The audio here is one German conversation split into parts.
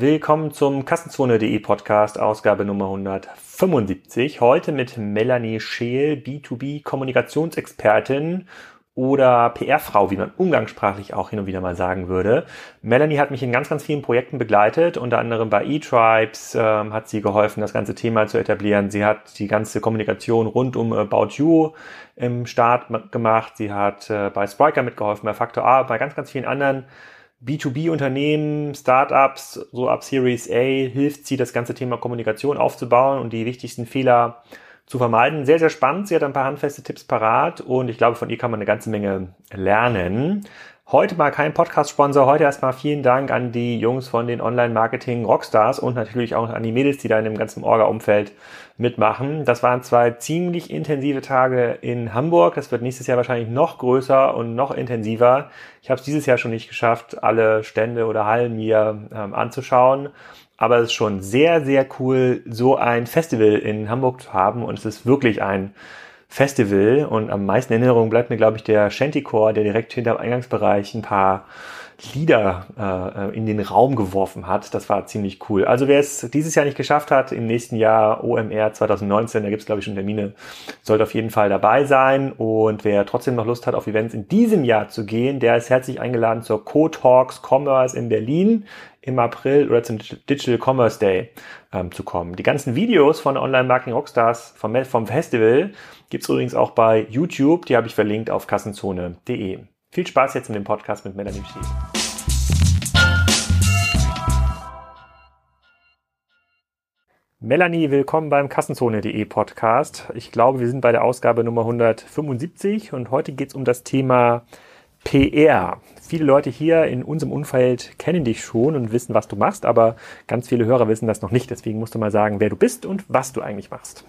Willkommen zum Kassenzone.de Podcast, Ausgabe Nummer 175. Heute mit Melanie Scheel, B2B Kommunikationsexpertin oder PR-Frau, wie man umgangssprachlich auch hin und wieder mal sagen würde. Melanie hat mich in ganz, ganz vielen Projekten begleitet, unter anderem bei eTribes ähm, hat sie geholfen, das ganze Thema zu etablieren. Sie hat die ganze Kommunikation rund um About You im Start gemacht. Sie hat äh, bei Spriker mitgeholfen, bei Factor A, bei ganz, ganz vielen anderen B2B-Unternehmen, Startups, so ab Series A, hilft sie, das ganze Thema Kommunikation aufzubauen und die wichtigsten Fehler zu vermeiden. Sehr, sehr spannend. Sie hat ein paar handfeste Tipps parat und ich glaube, von ihr kann man eine ganze Menge lernen. Heute mal kein Podcast-Sponsor. Heute erstmal vielen Dank an die Jungs von den Online-Marketing-Rockstars und natürlich auch an die Mädels, die da in dem ganzen Orga-Umfeld mitmachen. Das waren zwei ziemlich intensive Tage in Hamburg. Das wird nächstes Jahr wahrscheinlich noch größer und noch intensiver. Ich habe es dieses Jahr schon nicht geschafft, alle Stände oder Hallen mir ähm, anzuschauen. Aber es ist schon sehr, sehr cool, so ein Festival in Hamburg zu haben. Und es ist wirklich ein Festival. Und am meisten Erinnerung bleibt mir, glaube ich, der Shantycore, der direkt hinter dem Eingangsbereich ein paar Lieder äh, in den Raum geworfen hat. Das war ziemlich cool. Also wer es dieses Jahr nicht geschafft hat, im nächsten Jahr OMR 2019, da gibt es glaube ich schon Termine, sollte auf jeden Fall dabei sein. Und wer trotzdem noch Lust hat, auf Events in diesem Jahr zu gehen, der ist herzlich eingeladen zur Co-Talks Commerce in Berlin im April oder zum Digital Commerce Day ähm, zu kommen. Die ganzen Videos von Online Marketing Rockstars vom, vom Festival gibt's übrigens auch bei YouTube. Die habe ich verlinkt auf kassenzone.de. Viel Spaß jetzt mit dem Podcast mit Melanie Schiel. Melanie, willkommen beim Kassenzone.de Podcast. Ich glaube, wir sind bei der Ausgabe Nummer 175 und heute geht es um das Thema PR. Viele Leute hier in unserem Umfeld kennen dich schon und wissen, was du machst, aber ganz viele Hörer wissen das noch nicht. Deswegen musst du mal sagen, wer du bist und was du eigentlich machst.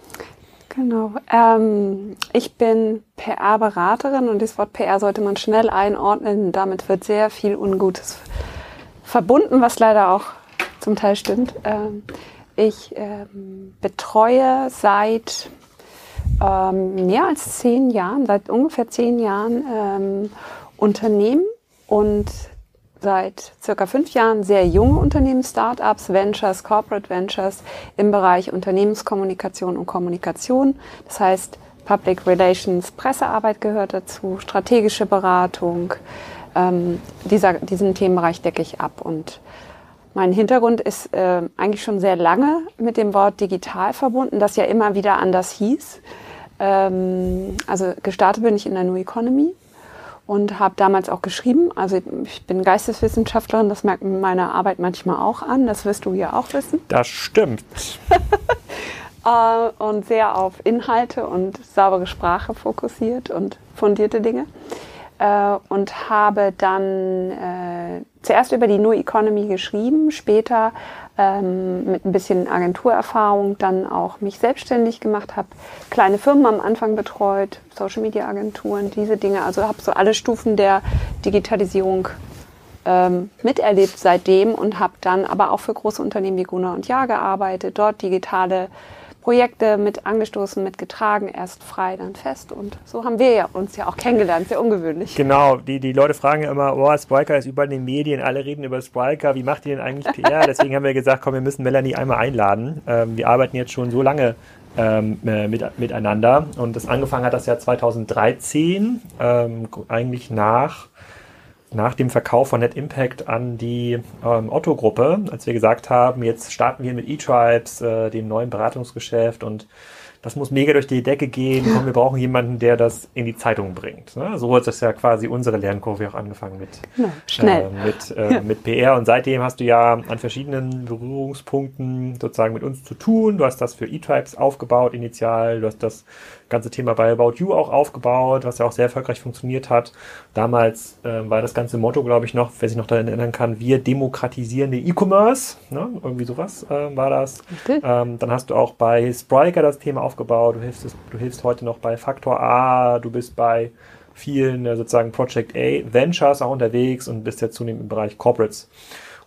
Genau. Ähm, ich bin PR-Beraterin und das Wort PR sollte man schnell einordnen. Damit wird sehr viel Ungutes verbunden, was leider auch zum Teil stimmt. Ähm, ich ähm, betreue seit ähm, mehr als zehn Jahren, seit ungefähr zehn Jahren ähm, Unternehmen und seit circa fünf Jahren sehr junge Unternehmen, Startups, Ventures, Corporate Ventures im Bereich Unternehmenskommunikation und Kommunikation. Das heißt, Public Relations, Pressearbeit gehört dazu, strategische Beratung. Ähm, dieser, diesen Themenbereich decke ich ab. Und mein Hintergrund ist äh, eigentlich schon sehr lange mit dem Wort digital verbunden, das ja immer wieder anders hieß. Ähm, also gestartet bin ich in der New Economy und habe damals auch geschrieben. Also ich bin Geisteswissenschaftlerin, das merkt man meiner Arbeit manchmal auch an, das wirst du ja auch wissen. Das stimmt. Äh, und sehr auf Inhalte und saubere Sprache fokussiert und fundierte Dinge. Äh, und habe dann äh, zuerst über die New Economy geschrieben, später ähm, mit ein bisschen Agenturerfahrung dann auch mich selbstständig gemacht, habe kleine Firmen am Anfang betreut, Social Media Agenturen, diese Dinge. Also habe so alle Stufen der Digitalisierung ähm, miterlebt seitdem und habe dann aber auch für große Unternehmen wie Guna und Ja gearbeitet, dort digitale Projekte mit angestoßen, mitgetragen, erst frei, dann fest. Und so haben wir ja uns ja auch kennengelernt, sehr ungewöhnlich. Genau, die, die Leute fragen ja immer, oh, Spriker ist überall in den Medien, alle reden über Spriker, wie macht ihr denn eigentlich PR? Deswegen haben wir gesagt, komm, wir müssen Melanie einmal einladen. Ähm, wir arbeiten jetzt schon so lange ähm, äh, mit, miteinander und das angefangen hat das Jahr 2013, ähm, eigentlich nach nach dem Verkauf von Net Impact an die ähm, Otto-Gruppe, als wir gesagt haben, jetzt starten wir mit eTribes, äh, dem neuen Beratungsgeschäft und das muss mega durch die Decke gehen. Komm, wir brauchen jemanden, der das in die Zeitung bringt. Ne? So hat das ja quasi unsere Lernkurve auch angefangen mit, ja, schnell. Äh, mit, äh, ja. mit PR. Und seitdem hast du ja an verschiedenen Berührungspunkten sozusagen mit uns zu tun. Du hast das für eTribes aufgebaut initial. Du hast das ganze Thema bei About You auch aufgebaut, was ja auch sehr erfolgreich funktioniert hat. Damals äh, war das ganze Motto, glaube ich, noch, wer sich noch daran erinnern kann, wir demokratisieren den E-Commerce. Ne? Irgendwie sowas äh, war das. Ähm, dann hast du auch bei Spriker das Thema aufgebaut. Du hilfst, du hilfst heute noch bei Faktor A. Du bist bei vielen äh, sozusagen Project A Ventures auch unterwegs und bist jetzt zunehmend im Bereich Corporates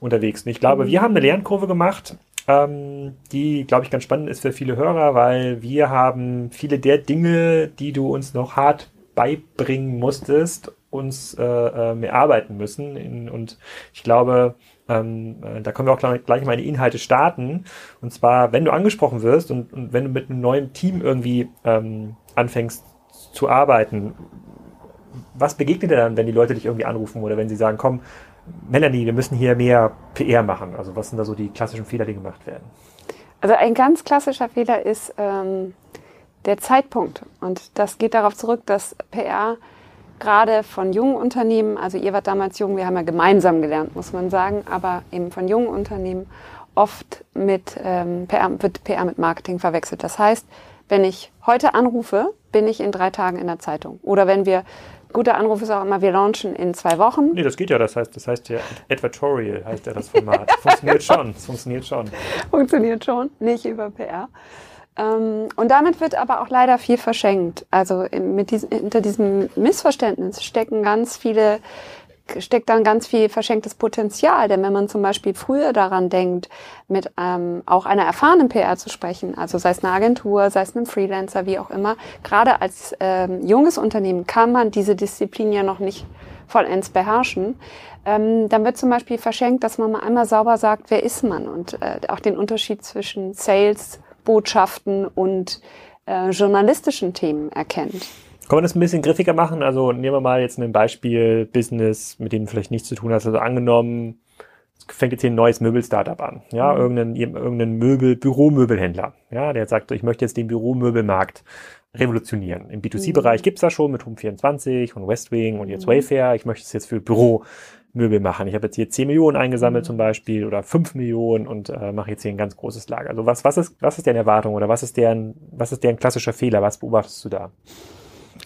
unterwegs. Und ich glaube, mhm. wir haben eine Lernkurve gemacht, ähm, die, glaube ich, ganz spannend ist für viele Hörer, weil wir haben viele der Dinge, die du uns noch hart beibringen musstest, uns äh, äh, mehr arbeiten müssen. In, und ich glaube, ähm, äh, da können wir auch gleich, gleich mal die Inhalte starten. Und zwar, wenn du angesprochen wirst und, und wenn du mit einem neuen Team irgendwie ähm, anfängst zu arbeiten, was begegnet dir dann, wenn die Leute dich irgendwie anrufen oder wenn sie sagen, komm, Melanie, wir müssen hier mehr PR machen? Also was sind da so die klassischen Fehler, die gemacht werden? Also ein ganz klassischer Fehler ist ähm, der Zeitpunkt. Und das geht darauf zurück, dass PR gerade von jungen Unternehmen, also ihr wart damals jung, wir haben ja gemeinsam gelernt, muss man sagen, aber eben von jungen Unternehmen oft mit ähm, PR, wird PR mit Marketing verwechselt. Das heißt, wenn ich heute anrufe, bin ich in drei Tagen in der Zeitung. Oder wenn wir guter Anruf ist auch immer, wir launchen in zwei Wochen. Nee, das geht ja, das heißt, das heißt ja Advertorial heißt ja das Format. funktioniert schon, funktioniert schon. Funktioniert schon, nicht über PR. Ähm, und damit wird aber auch leider viel verschenkt. Also mit diesem, hinter diesem Missverständnis stecken ganz viele steckt dann ganz viel verschenktes Potenzial. Denn wenn man zum Beispiel früher daran denkt, mit ähm, auch einer erfahrenen PR zu sprechen, also sei es eine Agentur, sei es ein Freelancer, wie auch immer, gerade als ähm, junges Unternehmen kann man diese Disziplin ja noch nicht vollends beherrschen. Ähm, dann wird zum Beispiel verschenkt, dass man mal einmal sauber sagt, wer ist man und äh, auch den Unterschied zwischen Sales Botschaften und äh, journalistischen Themen erkennt. Kann man das ein bisschen griffiger machen? Also nehmen wir mal jetzt ein Beispiel Business, mit dem du vielleicht nichts zu tun hast. Also angenommen, es fängt jetzt hier ein neues Möbel-Startup an. Ja, mhm. irgendein, irgendein Möbel, Büromöbelhändler. Ja, der sagt, ich möchte jetzt den Büromöbelmarkt revolutionieren. Im B2C-Bereich mhm. gibt's das schon mit Home24 und Westwing und jetzt mhm. Wayfair. Ich möchte es jetzt für Büro Möbel machen. Ich habe jetzt hier 10 Millionen eingesammelt mhm. zum Beispiel oder 5 Millionen und äh, mache jetzt hier ein ganz großes Lager. Also was, was, ist, was ist deren Erwartung oder was ist deren, was ist deren klassischer Fehler? Was beobachtest du da?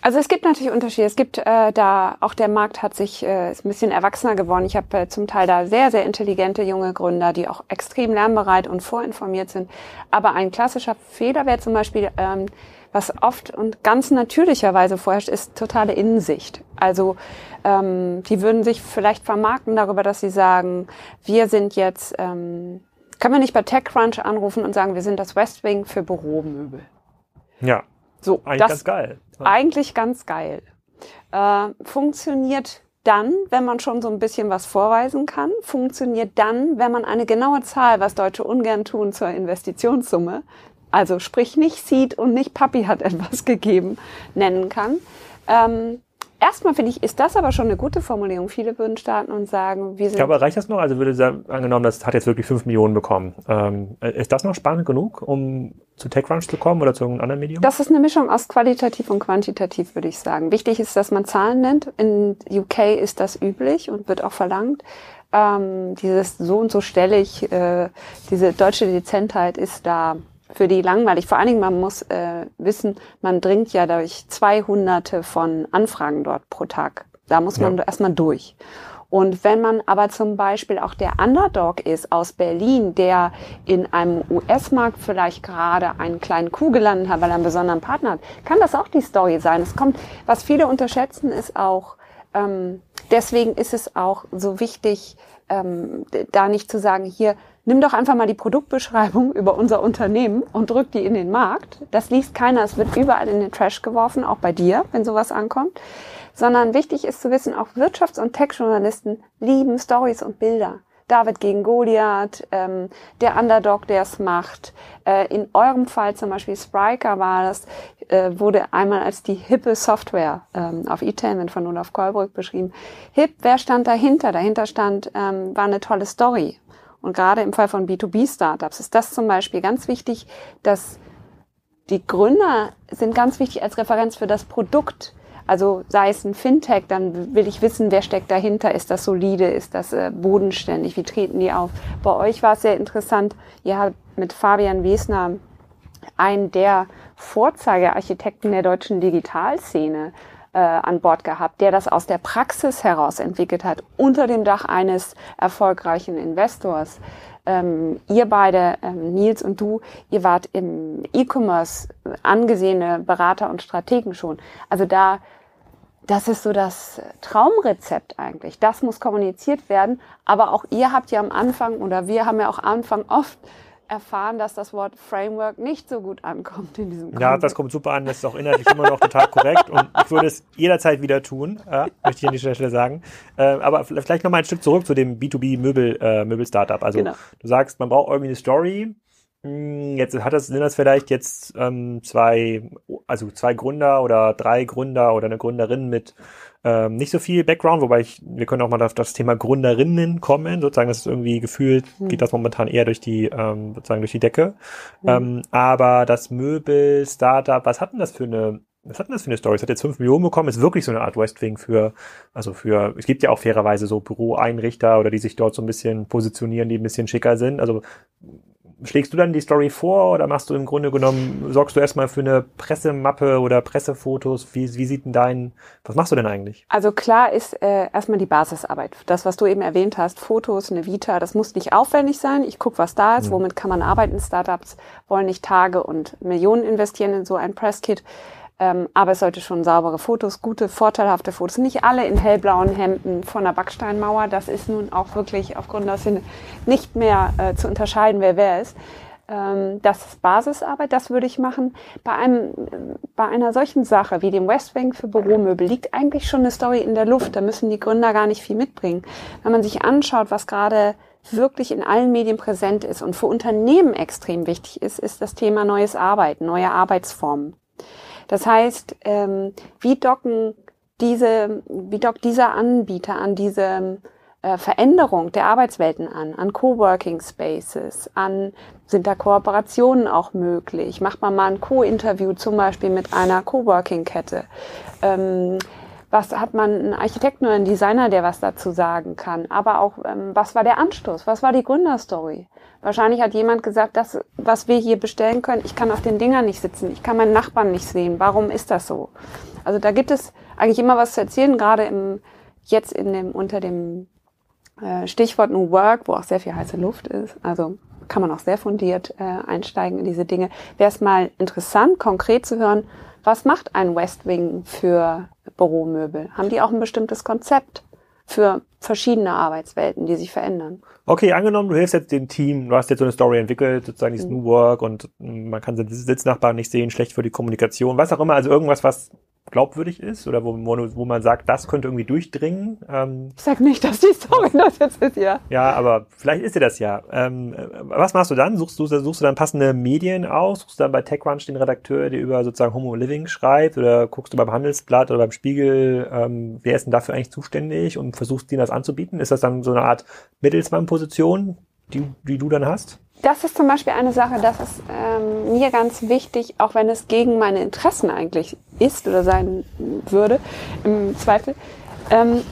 Also es gibt natürlich Unterschiede. Es gibt äh, da, auch der Markt hat sich, äh, ist ein bisschen erwachsener geworden. Ich habe äh, zum Teil da sehr, sehr intelligente junge Gründer, die auch extrem lernbereit und vorinformiert sind. Aber ein klassischer Fehler wäre zum Beispiel, ähm, was oft und ganz natürlicherweise vorherrscht, ist totale Innensicht. Also ähm, die würden sich vielleicht vermarkten darüber, dass sie sagen, wir sind jetzt, ähm, kann man nicht bei TechCrunch anrufen und sagen, wir sind das Westwing für Büromöbel. Ja. So, eigentlich das, ganz geil. Eigentlich ganz geil. Äh, funktioniert dann, wenn man schon so ein bisschen was vorweisen kann, funktioniert dann, wenn man eine genaue Zahl, was Deutsche ungern tun zur Investitionssumme, also sprich nicht Seed und nicht Papi hat etwas gegeben, nennen kann. Ähm, Erstmal finde ich, ist das aber schon eine gute Formulierung. Viele würden starten und sagen, wir sind. Ja, aber reicht das noch? Also würde sagen, angenommen, das hat jetzt wirklich fünf Millionen bekommen. Ähm, ist das noch spannend genug, um zu TechCrunch zu kommen oder zu irgendeinem anderen Medium? Das ist eine Mischung aus qualitativ und quantitativ, würde ich sagen. Wichtig ist, dass man Zahlen nennt. In UK ist das üblich und wird auch verlangt. Ähm, dieses so und so stelle ich, äh, diese deutsche Dezentheit ist da für die langweilig. Vor allen Dingen, man muss äh, wissen, man dringt ja durch zwei Hunderte von Anfragen dort pro Tag. Da muss man ja. erstmal durch. Und wenn man aber zum Beispiel auch der Underdog ist aus Berlin, der in einem US-Markt vielleicht gerade einen kleinen Kuh gelandet hat, weil er einen besonderen Partner hat, kann das auch die Story sein. Es kommt, was viele unterschätzen, ist auch, ähm, deswegen ist es auch so wichtig, ähm, da nicht zu sagen, hier, nimm doch einfach mal die Produktbeschreibung über unser Unternehmen und drück die in den Markt. Das liest keiner, es wird überall in den Trash geworfen, auch bei dir, wenn sowas ankommt. Sondern wichtig ist zu wissen, auch Wirtschafts- und Tech-Journalisten lieben Stories und Bilder. David gegen Goliath, ähm, der Underdog, der es macht. Äh, in eurem Fall zum Beispiel Spriker war das, äh, wurde einmal als die hippe Software ähm, auf E-Tainment von Olaf Kolbrück beschrieben. Hip, wer stand dahinter? Dahinter stand, ähm, war eine tolle Story. Und gerade im Fall von B2B-Startups ist das zum Beispiel ganz wichtig, dass die Gründer sind ganz wichtig als Referenz für das Produkt. Also sei es ein Fintech, dann will ich wissen, wer steckt dahinter. Ist das solide? Ist das äh, bodenständig? Wie treten die auf? Bei euch war es sehr interessant. Ihr habt mit Fabian Wesner einen der Vorzeigearchitekten der deutschen Digitalszene äh, an Bord gehabt, der das aus der Praxis heraus entwickelt hat, unter dem Dach eines erfolgreichen Investors. Ähm, ihr beide, ähm, Nils und du, ihr wart im E-Commerce angesehene Berater und Strategen schon. Also da, das ist so das Traumrezept eigentlich. Das muss kommuniziert werden. Aber auch ihr habt ja am Anfang oder wir haben ja auch am Anfang oft erfahren, dass das Wort Framework nicht so gut ankommt in diesem Ja, das kommt super an. Das ist auch inhaltlich immer noch total korrekt und ich würde es jederzeit wieder tun, äh, möchte ich an dieser Stelle sagen. Äh, aber vielleicht noch mal ein Stück zurück zu dem B2B-Möbel, äh, Möbel-Startup. Also genau. du sagst, man braucht irgendwie eine Story. Hm, jetzt hat das, sind das vielleicht jetzt ähm, zwei, also zwei Gründer oder drei Gründer oder eine Gründerin mit ähm, nicht so viel Background, wobei ich, wir können auch mal auf das Thema Gründerinnen kommen, sozusagen, das ist irgendwie gefühlt, hm. geht das momentan eher durch die, ähm, sozusagen durch die Decke. Hm. Ähm, aber das Möbel, Startup, was hat denn das für eine, was hat denn das für eine Story? Es hat jetzt fünf Millionen bekommen, ist wirklich so eine Art Westwing für, also für, es gibt ja auch fairerweise so Büroeinrichter oder die sich dort so ein bisschen positionieren, die ein bisschen schicker sind. Also schlägst du dann die Story vor oder machst du im Grunde genommen, sorgst du erstmal für eine Pressemappe oder Pressefotos? Wie, wie sieht denn dein, was machst du denn eigentlich? Also klar ist äh, erstmal die Basisarbeit. Das, was du eben erwähnt hast, Fotos, eine Vita, das muss nicht aufwendig sein. Ich gucke, was da ist, mhm. womit kann man arbeiten. Startups wollen nicht Tage und Millionen investieren in so ein Presskit. Ähm, aber es sollte schon saubere Fotos, gute, vorteilhafte Fotos. Nicht alle in hellblauen Hemden von der Backsteinmauer. Das ist nun auch wirklich aufgrund der Sinne nicht mehr äh, zu unterscheiden, wer wer ist. Ähm, das ist Basisarbeit, das würde ich machen. Bei einem, bei einer solchen Sache wie dem Westwing für Büromöbel liegt eigentlich schon eine Story in der Luft. Da müssen die Gründer gar nicht viel mitbringen. Wenn man sich anschaut, was gerade wirklich in allen Medien präsent ist und für Unternehmen extrem wichtig ist, ist das Thema neues Arbeiten, neue Arbeitsformen. Das heißt, ähm, wie docken diese, wie dockt dieser Anbieter an diese äh, Veränderung der Arbeitswelten an, an Coworking Spaces, an sind da Kooperationen auch möglich? Macht man mal ein Co-Interview zum Beispiel mit einer Coworking-Kette? Ähm, was hat man einen Architekten oder einen Designer, der was dazu sagen kann? Aber auch, ähm, was war der Anstoß? Was war die Gründerstory? Wahrscheinlich hat jemand gesagt, das, was wir hier bestellen können, ich kann auf den Dingern nicht sitzen, ich kann meinen Nachbarn nicht sehen. Warum ist das so? Also da gibt es eigentlich immer was zu erzählen, gerade im, jetzt in dem, unter dem äh, Stichwort New Work, wo auch sehr viel heiße Luft ist. Also kann man auch sehr fundiert äh, einsteigen in diese Dinge. Wäre es mal interessant, konkret zu hören, was macht ein West Wing für Büromöbel? Haben die auch ein bestimmtes Konzept? für verschiedene Arbeitswelten, die sich verändern. Okay, angenommen, du hilfst jetzt dem Team, du hast jetzt so eine Story entwickelt, sozusagen dieses mhm. New Work und man kann den Sitznachbarn nicht sehen, schlecht für die Kommunikation, was auch immer, also irgendwas, was glaubwürdig ist oder wo, wo, man sagt, das könnte irgendwie durchdringen. Ähm, ich sag nicht, dass die Story das jetzt ist, ja. Ja, aber vielleicht ist dir das ja. Ähm, was machst du dann? Suchst du, suchst du dann passende Medien aus? Suchst du dann bei TechCrunch den Redakteur, der über sozusagen Homo Living schreibt? Oder guckst du beim Handelsblatt oder beim Spiegel, ähm, wer ist denn dafür eigentlich zuständig und versuchst dir das anzubieten? Ist das dann so eine Art Mittelsmann-Position, die, die du dann hast? Das ist zum Beispiel eine Sache, das ist ähm, mir ganz wichtig, auch wenn es gegen meine Interessen eigentlich ist oder sein würde, im Zweifel, ähm,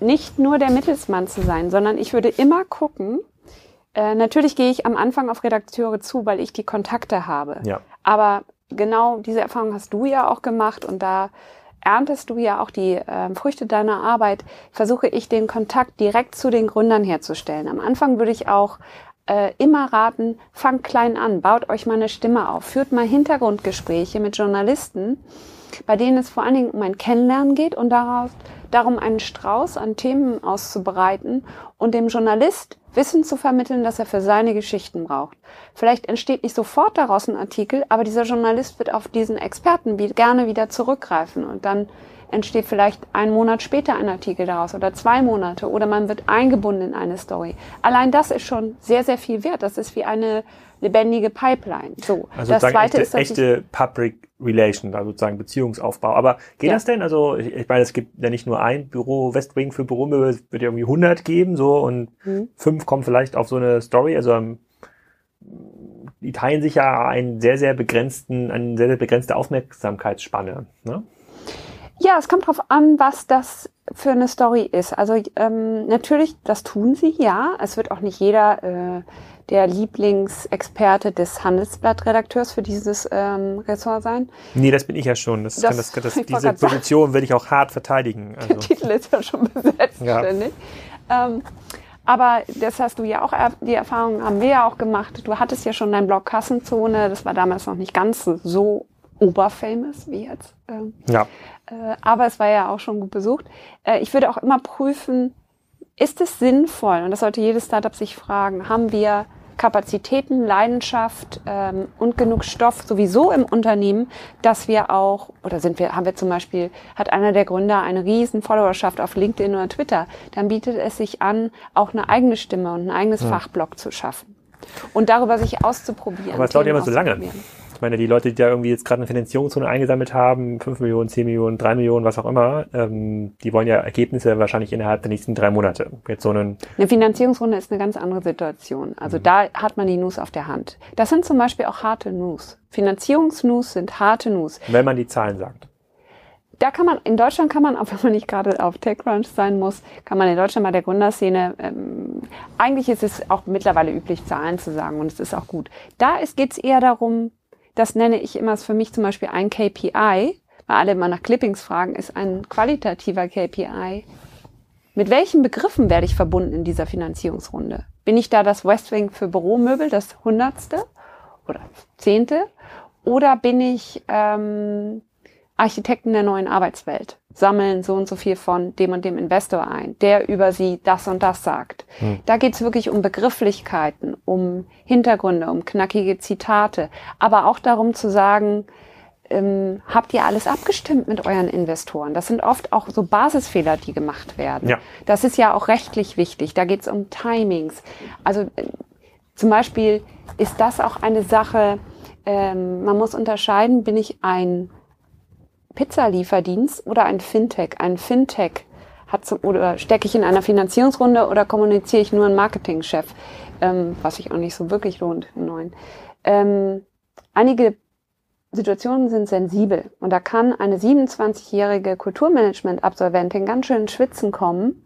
nicht nur der Mittelsmann zu sein, sondern ich würde immer gucken, äh, natürlich gehe ich am Anfang auf Redakteure zu, weil ich die Kontakte habe. Ja. Aber genau diese Erfahrung hast du ja auch gemacht und da erntest du ja auch die äh, Früchte deiner Arbeit, versuche ich den Kontakt direkt zu den Gründern herzustellen. Am Anfang würde ich auch äh, immer raten, fangt klein an, baut euch mal eine Stimme auf, führt mal Hintergrundgespräche mit Journalisten, bei denen es vor allen Dingen um ein Kennenlernen geht und daraus, darum einen Strauß an Themen auszubereiten und dem Journalist Wissen zu vermitteln, das er für seine Geschichten braucht. Vielleicht entsteht nicht sofort daraus ein Artikel, aber dieser Journalist wird auf diesen Experten gerne wieder zurückgreifen und dann entsteht vielleicht einen Monat später ein Artikel daraus oder zwei Monate oder man wird eingebunden in eine Story. Allein das ist schon sehr, sehr viel wert. Das ist wie eine lebendige Pipeline. So. Also das zweite echte, ist, echte Public Relation, also sozusagen Beziehungsaufbau. Aber geht ja. das denn? Also ich, ich, meine, es gibt ja nicht nur ein Büro Westwing für Büromöbel, es wird ja irgendwie 100 geben, so und mhm. fünf kommen vielleicht auf so eine Story. Also ähm, die teilen sich ja einen sehr, sehr begrenzten, eine sehr, sehr begrenzte Aufmerksamkeitsspanne. Ne? Ja, es kommt drauf an, was das für eine Story ist. Also ähm, natürlich, das tun sie, ja. Es wird auch nicht jeder äh, der Lieblingsexperte des Handelsblattredakteurs für dieses ähm, Ressort sein. Nee, das bin ich ja schon. Das, das, das, das diese Position will ich auch hart verteidigen. Also. Der Titel ist ja schon besetzt, ja. ständig. Ähm, aber das hast du ja auch, die Erfahrung haben wir ja auch gemacht. Du hattest ja schon deinen Blog Kassenzone. Das war damals noch nicht ganz so oberfamous wie jetzt. Ähm, ja. Äh, aber es war ja auch schon gut besucht. Äh, ich würde auch immer prüfen, ist es sinnvoll, und das sollte jedes Startup sich fragen, haben wir Kapazitäten, Leidenschaft ähm, und genug Stoff sowieso im Unternehmen, dass wir auch, oder sind wir, haben wir zum Beispiel, hat einer der Gründer eine riesen Followerschaft auf LinkedIn oder Twitter, dann bietet es sich an, auch eine eigene Stimme und ein eigenes ja. Fachblog zu schaffen. Und darüber sich auszuprobieren. Aber es dauert ja immer so lange. Ich meine, die Leute, die da irgendwie jetzt gerade eine Finanzierungsrunde eingesammelt haben, 5 Millionen, 10 Millionen, 3 Millionen, was auch immer, ähm, die wollen ja Ergebnisse wahrscheinlich innerhalb der nächsten drei Monate. Jetzt so einen eine Finanzierungsrunde ist eine ganz andere Situation. Also mhm. da hat man die News auf der Hand. Das sind zum Beispiel auch harte News. Finanzierungsnews sind harte News. Wenn man die Zahlen sagt da kann man, in Deutschland kann man, auch wenn man nicht gerade auf TechCrunch sein muss, kann man in Deutschland bei der Gründerszene, ähm, eigentlich ist es auch mittlerweile üblich, Zahlen zu sagen und es ist auch gut. Da geht es eher darum, das nenne ich immer für mich zum Beispiel ein KPI, weil alle immer nach Clippings fragen, ist ein qualitativer KPI. Mit welchen Begriffen werde ich verbunden in dieser Finanzierungsrunde? Bin ich da das Westwing für Büromöbel, das Hundertste oder Zehnte? Oder bin ich ähm, Architekten der neuen Arbeitswelt? Sammeln so und so viel von dem und dem Investor ein, der über sie das und das sagt. Hm. Da geht's wirklich um Begrifflichkeiten, um Hintergründe, um knackige Zitate, aber auch darum zu sagen, ähm, habt ihr alles abgestimmt mit euren Investoren? Das sind oft auch so Basisfehler, die gemacht werden. Ja. Das ist ja auch rechtlich wichtig. Da geht's um Timings. Also äh, zum Beispiel ist das auch eine Sache, ähm, man muss unterscheiden, bin ich ein Pizzalieferdienst oder ein Fintech? Ein Fintech hat zum, oder stecke ich in einer Finanzierungsrunde oder kommuniziere ich nur einen Marketingchef, ähm, was sich auch nicht so wirklich lohnt im neuen. Ähm, einige Situationen sind sensibel und da kann eine 27-jährige Kulturmanagement-Absolventin ganz schön Schwitzen kommen,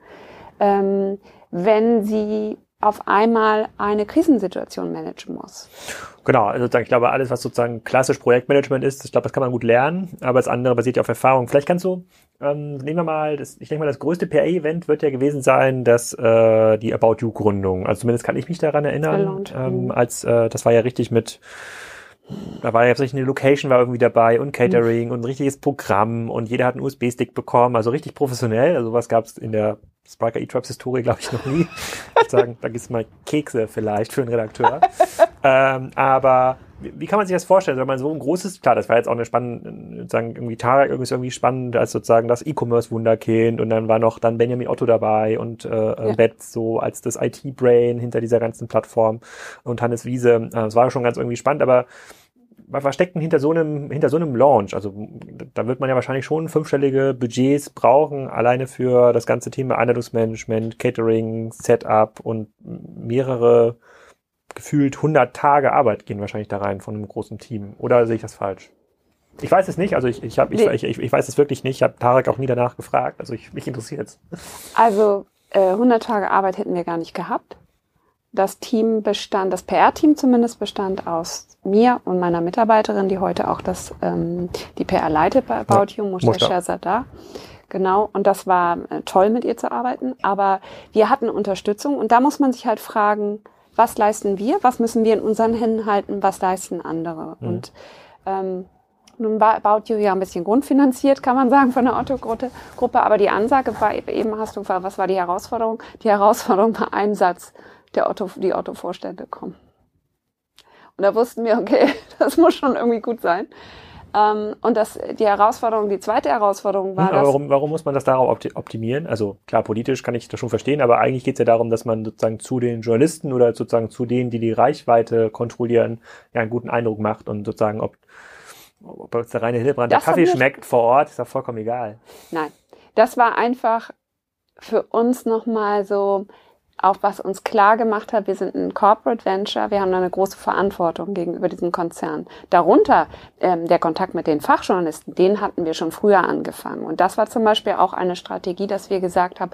ähm, wenn sie auf einmal eine Krisensituation managen muss. Genau, also ich glaube, alles, was sozusagen klassisch Projektmanagement ist, ich glaube, das kann man gut lernen, aber das andere basiert ja auf Erfahrung. Vielleicht kannst du, ähm, nehmen wir mal, das, ich denke mal, das größte PR-Event wird ja gewesen sein, dass äh, die About You-Gründung. Also zumindest kann ich mich daran erinnern, ähm, als äh, das war ja richtig mit da war ja tatsächlich eine Location war irgendwie dabei und Catering mhm. und ein richtiges Programm und jeder hat einen USB-Stick bekommen, also richtig professionell. Also was gab es in der Spriker E-Tribes Historie, glaube ich, noch nie. Ich sagen, da gibt's mal Kekse vielleicht für einen Redakteur. ähm, aber wie, kann man sich das vorstellen? Wenn man so ein großes, klar, das war jetzt auch eine spannende, sozusagen irgendwie Tarek irgendwie irgendwie spannend als sozusagen das E-Commerce-Wunderkind und dann war noch dann Benjamin Otto dabei und äh, ja. Bett so als das IT-Brain hinter dieser ganzen Plattform und Hannes Wiese. Äh, das war schon ganz irgendwie spannend, aber was steckt denn hinter so einem, hinter so einem Launch? Also da wird man ja wahrscheinlich schon fünfstellige Budgets brauchen, alleine für das ganze Thema Einladungsmanagement, Catering, Setup und mehrere gefühlt 100 Tage Arbeit gehen wahrscheinlich da rein von einem großen Team. Oder sehe ich das falsch? Ich weiß es nicht, also ich, ich, hab, ich, ich, ich, ich weiß es wirklich nicht. Ich habe Tarek auch nie danach gefragt, also ich, mich interessiert es. Also äh, 100 Tage Arbeit hätten wir gar nicht gehabt. Das Team bestand, das PR-Team zumindest bestand aus mir und meiner Mitarbeiterin, die heute auch das, ähm, die PR leitet bei About ja, You, Musha da. Genau, und das war äh, toll, mit ihr zu arbeiten. Aber wir hatten Unterstützung und da muss man sich halt fragen, was leisten wir, was müssen wir in unseren Händen halten, was leisten andere. Mhm. Und ähm, nun war About You ja ein bisschen grundfinanziert, kann man sagen, von der Otto-Gruppe. Aber die Ansage war eben, hast du, was war die Herausforderung? Die Herausforderung war ein Satz, der Otto, die Otto-Vorstände kommen. Und da wussten wir, okay, das muss schon irgendwie gut sein. Ähm, und das, die Herausforderung, die zweite Herausforderung war. Hm, aber warum, warum muss man das darauf optimieren? Also klar, politisch kann ich das schon verstehen, aber eigentlich geht es ja darum, dass man sozusagen zu den Journalisten oder sozusagen zu denen, die die Reichweite kontrollieren, ja einen guten Eindruck macht und sozusagen, ob, ob uns der reine Hildebrand der Kaffee schmeckt vor Ort, ist doch vollkommen egal. Nein, das war einfach für uns nochmal so, auch was uns klar gemacht hat, wir sind ein Corporate Venture, wir haben eine große Verantwortung gegenüber diesem Konzern. Darunter ähm, der Kontakt mit den Fachjournalisten, den hatten wir schon früher angefangen. Und das war zum Beispiel auch eine Strategie, dass wir gesagt haben,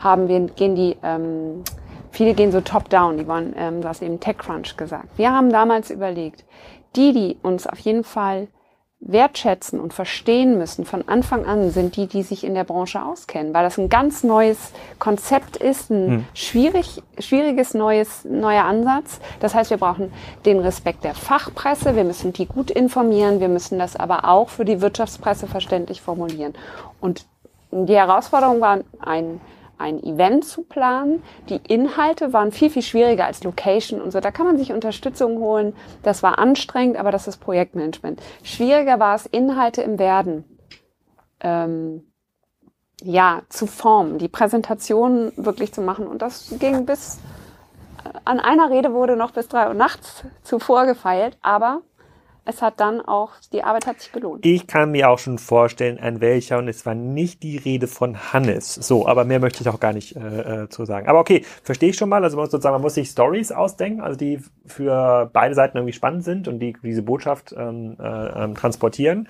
haben wir, gehen die, ähm, viele gehen so top-down, die wollen, ähm, du hast eben TechCrunch gesagt. Wir haben damals überlegt, die, die uns auf jeden Fall wertschätzen und verstehen müssen von Anfang an, sind die, die sich in der Branche auskennen, weil das ein ganz neues Konzept ist, ein hm. schwierig, schwieriges neues, neuer Ansatz. Das heißt, wir brauchen den Respekt der Fachpresse, wir müssen die gut informieren, wir müssen das aber auch für die Wirtschaftspresse verständlich formulieren. Und die Herausforderung war ein, ein Event zu planen. Die Inhalte waren viel, viel schwieriger als Location und so. Da kann man sich Unterstützung holen. Das war anstrengend, aber das ist Projektmanagement. Schwieriger war es, Inhalte im Werden ähm, ja, zu formen, die Präsentation wirklich zu machen. Und das ging bis, äh, an einer Rede wurde noch bis drei Uhr nachts zuvor gefeilt, aber es hat dann auch, die Arbeit hat sich gelohnt. Ich kann mir auch schon vorstellen, an welcher, und es war nicht die Rede von Hannes. So, aber mehr möchte ich auch gar nicht äh, äh zu sagen. Aber okay, verstehe ich schon mal. Also man muss sozusagen, man muss sich Stories ausdenken, also die für beide Seiten irgendwie spannend sind und die diese Botschaft ähm, äh, ähm, transportieren.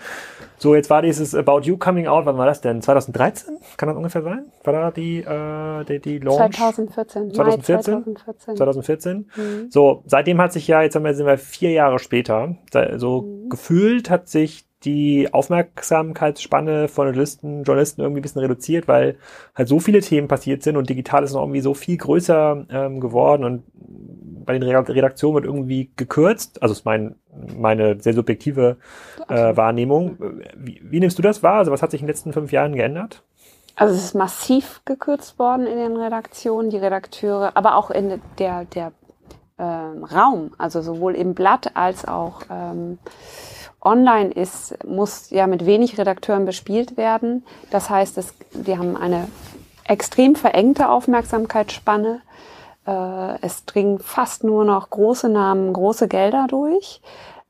So, jetzt war dieses About You Coming Out, wann war das denn? 2013? Kann das ungefähr sein? War da die, äh, die, die Launch? 2014. 2014? 2014. 2014. Mhm. So, seitdem hat sich ja, jetzt haben wir, sind wir vier Jahre später, so mhm. gefühlt hat sich die Aufmerksamkeitsspanne von Journalisten, Journalisten irgendwie ein bisschen reduziert, weil halt so viele Themen passiert sind und digital ist noch irgendwie so viel größer ähm, geworden und bei den Redaktionen wird irgendwie gekürzt. Also ist mein, meine sehr subjektive äh, Wahrnehmung. Wie, wie nimmst du das wahr? Also was hat sich in den letzten fünf Jahren geändert? Also es ist massiv gekürzt worden in den Redaktionen, die Redakteure, aber auch in der, der ähm, Raum, also sowohl im Blatt als auch ähm, online ist, muss ja mit wenig Redakteuren bespielt werden. Das heißt, es, wir haben eine extrem verengte Aufmerksamkeitsspanne. Äh, es dringen fast nur noch große Namen, große Gelder durch.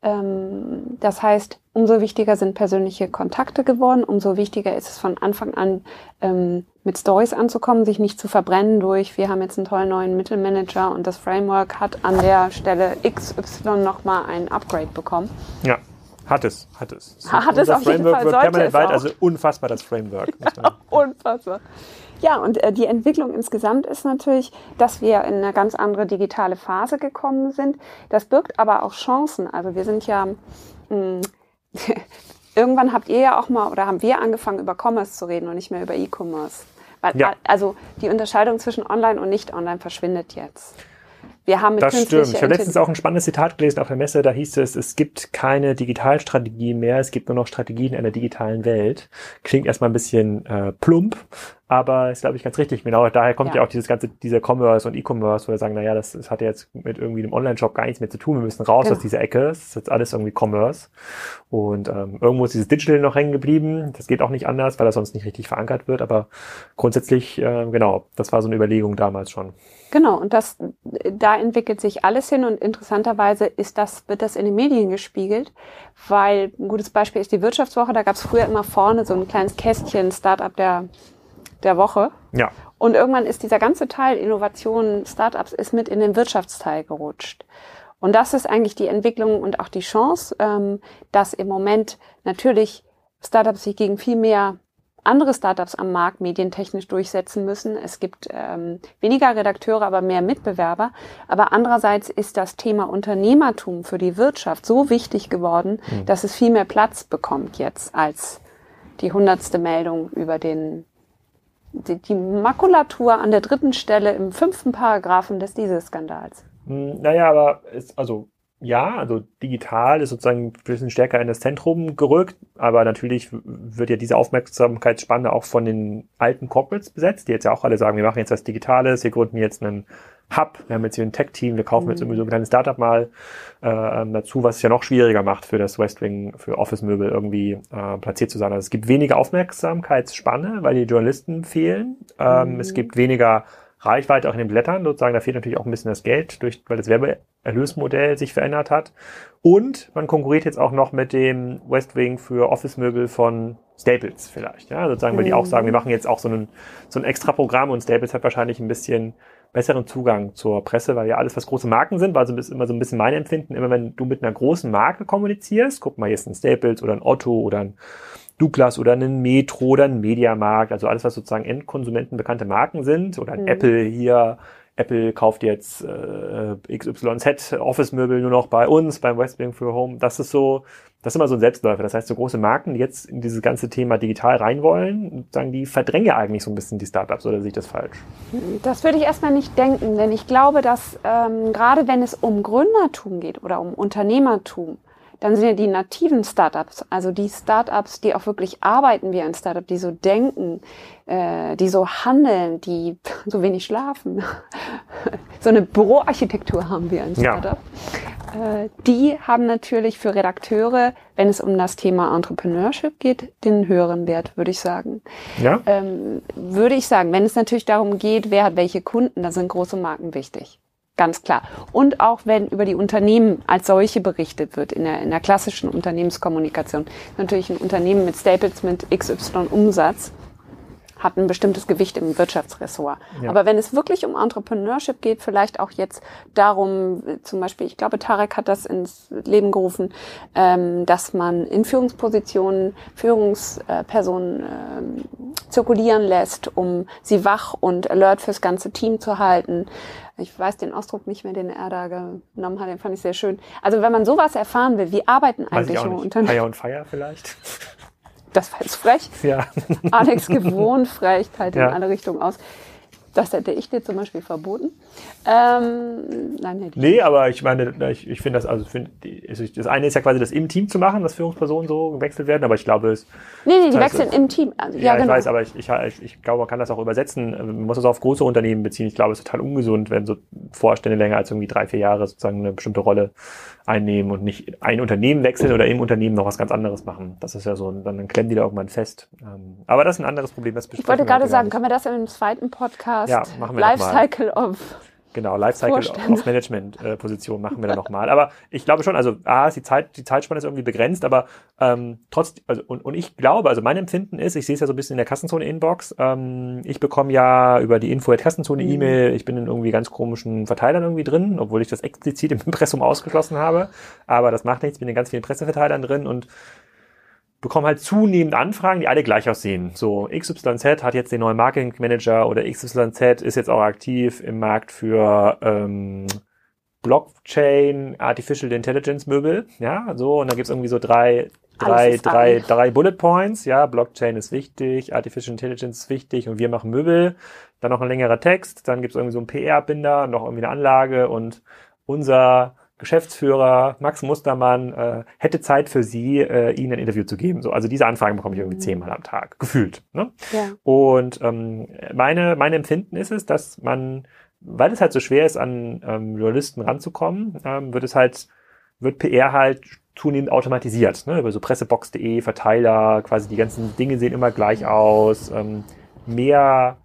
Ähm, das heißt, umso wichtiger sind persönliche Kontakte geworden, umso wichtiger ist es von Anfang an ähm, mit Stories anzukommen, sich nicht zu verbrennen durch, wir haben jetzt einen tollen neuen Mittelmanager und das Framework hat an der Stelle XY nochmal ein Upgrade bekommen. Ja. Hat es, hat es. Hat es auf Framework jeden Fall, wird permanent weit, also unfassbar das Framework. unfassbar. Ja, und äh, die Entwicklung insgesamt ist natürlich, dass wir in eine ganz andere digitale Phase gekommen sind. Das birgt aber auch Chancen. Also wir sind ja, mh, irgendwann habt ihr ja auch mal oder haben wir angefangen über Commerce zu reden und nicht mehr über E-Commerce. Ja. Also die Unterscheidung zwischen Online und Nicht-Online verschwindet jetzt. Wir haben mit das stimmt. Ich habe letztens auch ein spannendes Zitat gelesen auf der Messe, da hieß es, es gibt keine Digitalstrategie mehr, es gibt nur noch Strategien in einer digitalen Welt. Klingt erstmal ein bisschen äh, plump, aber ist, glaube ich, ganz richtig. Genau, daher kommt ja, ja auch dieses ganze, dieser Commerce und E-Commerce, wo wir sagen, naja, das, das hat jetzt mit irgendwie einem Online-Shop gar nichts mehr zu tun. Wir müssen raus genau. aus dieser Ecke. Das ist jetzt alles irgendwie Commerce. Und ähm, irgendwo ist dieses Digital noch hängen geblieben. Das geht auch nicht anders, weil das sonst nicht richtig verankert wird. Aber grundsätzlich, äh, genau, das war so eine Überlegung damals schon. Genau, und das, da entwickelt sich alles hin und interessanterweise ist das, wird das in den Medien gespiegelt, weil ein gutes Beispiel ist die Wirtschaftswoche, da gab es früher immer vorne so ein kleines Kästchen Startup der der Woche. Ja. Und irgendwann ist dieser ganze Teil Innovation, Startups ist mit in den Wirtschaftsteil gerutscht. Und das ist eigentlich die Entwicklung und auch die Chance, ähm, dass im Moment natürlich Startups sich gegen viel mehr andere Startups am Markt medientechnisch durchsetzen müssen. Es gibt ähm, weniger Redakteure, aber mehr Mitbewerber. Aber andererseits ist das Thema Unternehmertum für die Wirtschaft so wichtig geworden, mhm. dass es viel mehr Platz bekommt jetzt als die hundertste Meldung über den die, die Makulatur an der dritten Stelle im fünften Paragraphen des Dieselskandals. Hm, naja, aber ist, also ja, also digital ist sozusagen ein bisschen stärker in das Zentrum gerückt, aber natürlich wird ja diese Aufmerksamkeitsspanne auch von den alten Corporates besetzt, die jetzt ja auch alle sagen, wir machen jetzt was Digitales, wir gründen jetzt einen Hub, wir haben jetzt hier ein Tech-Team, wir kaufen jetzt irgendwie so ein kleines Startup mal äh, ähm, dazu, was es ja noch schwieriger macht für das Westwing, für Office-Möbel irgendwie äh, platziert zu sein. Also es gibt weniger Aufmerksamkeitsspanne, weil die Journalisten fehlen. Ähm, mhm. Es gibt weniger Reichweite auch in den Blättern, sozusagen, da fehlt natürlich auch ein bisschen das Geld, durch, weil das Werbeerlösmodell sich verändert hat. Und man konkurriert jetzt auch noch mit dem Westwing für Office-Möbel von Staples vielleicht, ja, sozusagen, weil die auch sagen, wir machen jetzt auch so ein, so ein extra Programm und Staples hat wahrscheinlich ein bisschen besseren Zugang zur Presse, weil ja alles, was große Marken sind, war so immer so ein bisschen mein Empfinden, immer wenn du mit einer großen Marke kommunizierst, guck mal, hier ist ein Staples oder ein Otto oder ein Douglas oder ein Metro oder ein Mediamarkt, also alles, was sozusagen Endkonsumenten bekannte Marken sind oder ein mhm. Apple hier, Apple kauft jetzt äh, XYZ Office-Möbel nur noch bei uns, beim Westwing für Home. Das ist so, das ist immer so ein Selbstläufer. Das heißt, so große Marken, die jetzt in dieses ganze Thema digital rein wollen, sagen, die verdrängen ja eigentlich so ein bisschen die Startups oder sehe ich das falsch? Das würde ich erstmal nicht denken, denn ich glaube, dass ähm, gerade wenn es um Gründertum geht oder um Unternehmertum, dann sind ja die nativen Startups, also die Startups, die auch wirklich arbeiten wie ein Startup, die so denken, äh, die so handeln, die so wenig schlafen, so eine Büroarchitektur haben wie ein Startup. Ja. Äh, die haben natürlich für Redakteure, wenn es um das Thema Entrepreneurship geht, den höheren Wert, würde ich sagen. Ja. Ähm, würde ich sagen, wenn es natürlich darum geht, wer hat welche Kunden, da sind große Marken wichtig. Ganz klar. Und auch wenn über die Unternehmen als solche berichtet wird, in der, in der klassischen Unternehmenskommunikation. Natürlich ein Unternehmen mit Staples mit XY Umsatz hat ein bestimmtes Gewicht im Wirtschaftsressort. Ja. Aber wenn es wirklich um Entrepreneurship geht, vielleicht auch jetzt darum, zum Beispiel, ich glaube, Tarek hat das ins Leben gerufen, ähm, dass man in Führungspositionen Führungspersonen ähm, zirkulieren lässt, um sie wach und alert fürs ganze Team zu halten ich weiß den Ausdruck nicht mehr, den er da genommen hat, den fand ich sehr schön. Also wenn man sowas erfahren will, wie arbeiten eigentlich Unternehmen? Fire und Fire vielleicht? Das war jetzt frech. Ja. Alex gewohnt frech, halt ja. in alle Richtungen aus. Das hätte ich dir zum Beispiel verboten. Ähm, nein, hätte ich Nee, aber ich meine, ich, ich finde das, also find, das eine ist ja quasi das im Team zu machen, dass Führungspersonen so gewechselt werden, aber ich glaube es. Nee, nee, die wechseln im Team. Also, ja, ja, genau. ich weiß, aber ich, ich, ich, glaube, man kann das auch übersetzen. Man muss das auf große Unternehmen beziehen. Ich glaube, es ist total ungesund, wenn so Vorstände länger als irgendwie drei, vier Jahre sozusagen eine bestimmte Rolle einnehmen und nicht ein Unternehmen wechseln oder im Unternehmen noch was ganz anderes machen. Das ist ja so, dann klemmen die da irgendwann fest. Ähm, aber das ist ein anderes Problem. Das ich wollte gerade sagen, können wir das in einem zweiten Podcast ja, machen wir Lifecycle of Genau, Lifecycle auf Management-Position äh, machen wir dann nochmal. Aber ich glaube schon, also A, ist die Zeit, die Zeitspanne ist irgendwie begrenzt, aber ähm, trotzdem, also und, und ich glaube, also mein Empfinden ist, ich sehe es ja so ein bisschen in der Kassenzone-Inbox, ähm, ich bekomme ja über die Info at Kassenzone mhm. Ich bin in irgendwie ganz komischen Verteilern irgendwie drin, obwohl ich das explizit im Impressum ausgeschlossen habe. Aber das macht nichts, ich bin in ganz vielen Presseverteilern drin und bekommen halt zunehmend Anfragen, die alle gleich aussehen. So, XYZ hat jetzt den neuen Marketing Manager oder XYZ ist jetzt auch aktiv im Markt für ähm, Blockchain, Artificial Intelligence Möbel. Ja, so, und da gibt's irgendwie so drei, drei, drei, drei Bullet Points. Ja, Blockchain ist wichtig, Artificial Intelligence ist wichtig und wir machen Möbel. Dann noch ein längerer Text, dann gibt's irgendwie so einen PR-Binder, noch irgendwie eine Anlage und unser Geschäftsführer Max Mustermann äh, hätte Zeit für Sie, äh, Ihnen ein Interview zu geben. So, also diese Anfragen bekomme ich irgendwie mhm. zehnmal am Tag, gefühlt. Ne? Ja. Und ähm, meine, mein Empfinden ist es, dass man, weil es halt so schwer ist, an ähm, Journalisten ranzukommen, ähm, wird es halt, wird PR halt zunehmend automatisiert, ne? über so pressebox.de, Verteiler, quasi die ganzen Dinge sehen immer gleich aus, ähm, mehr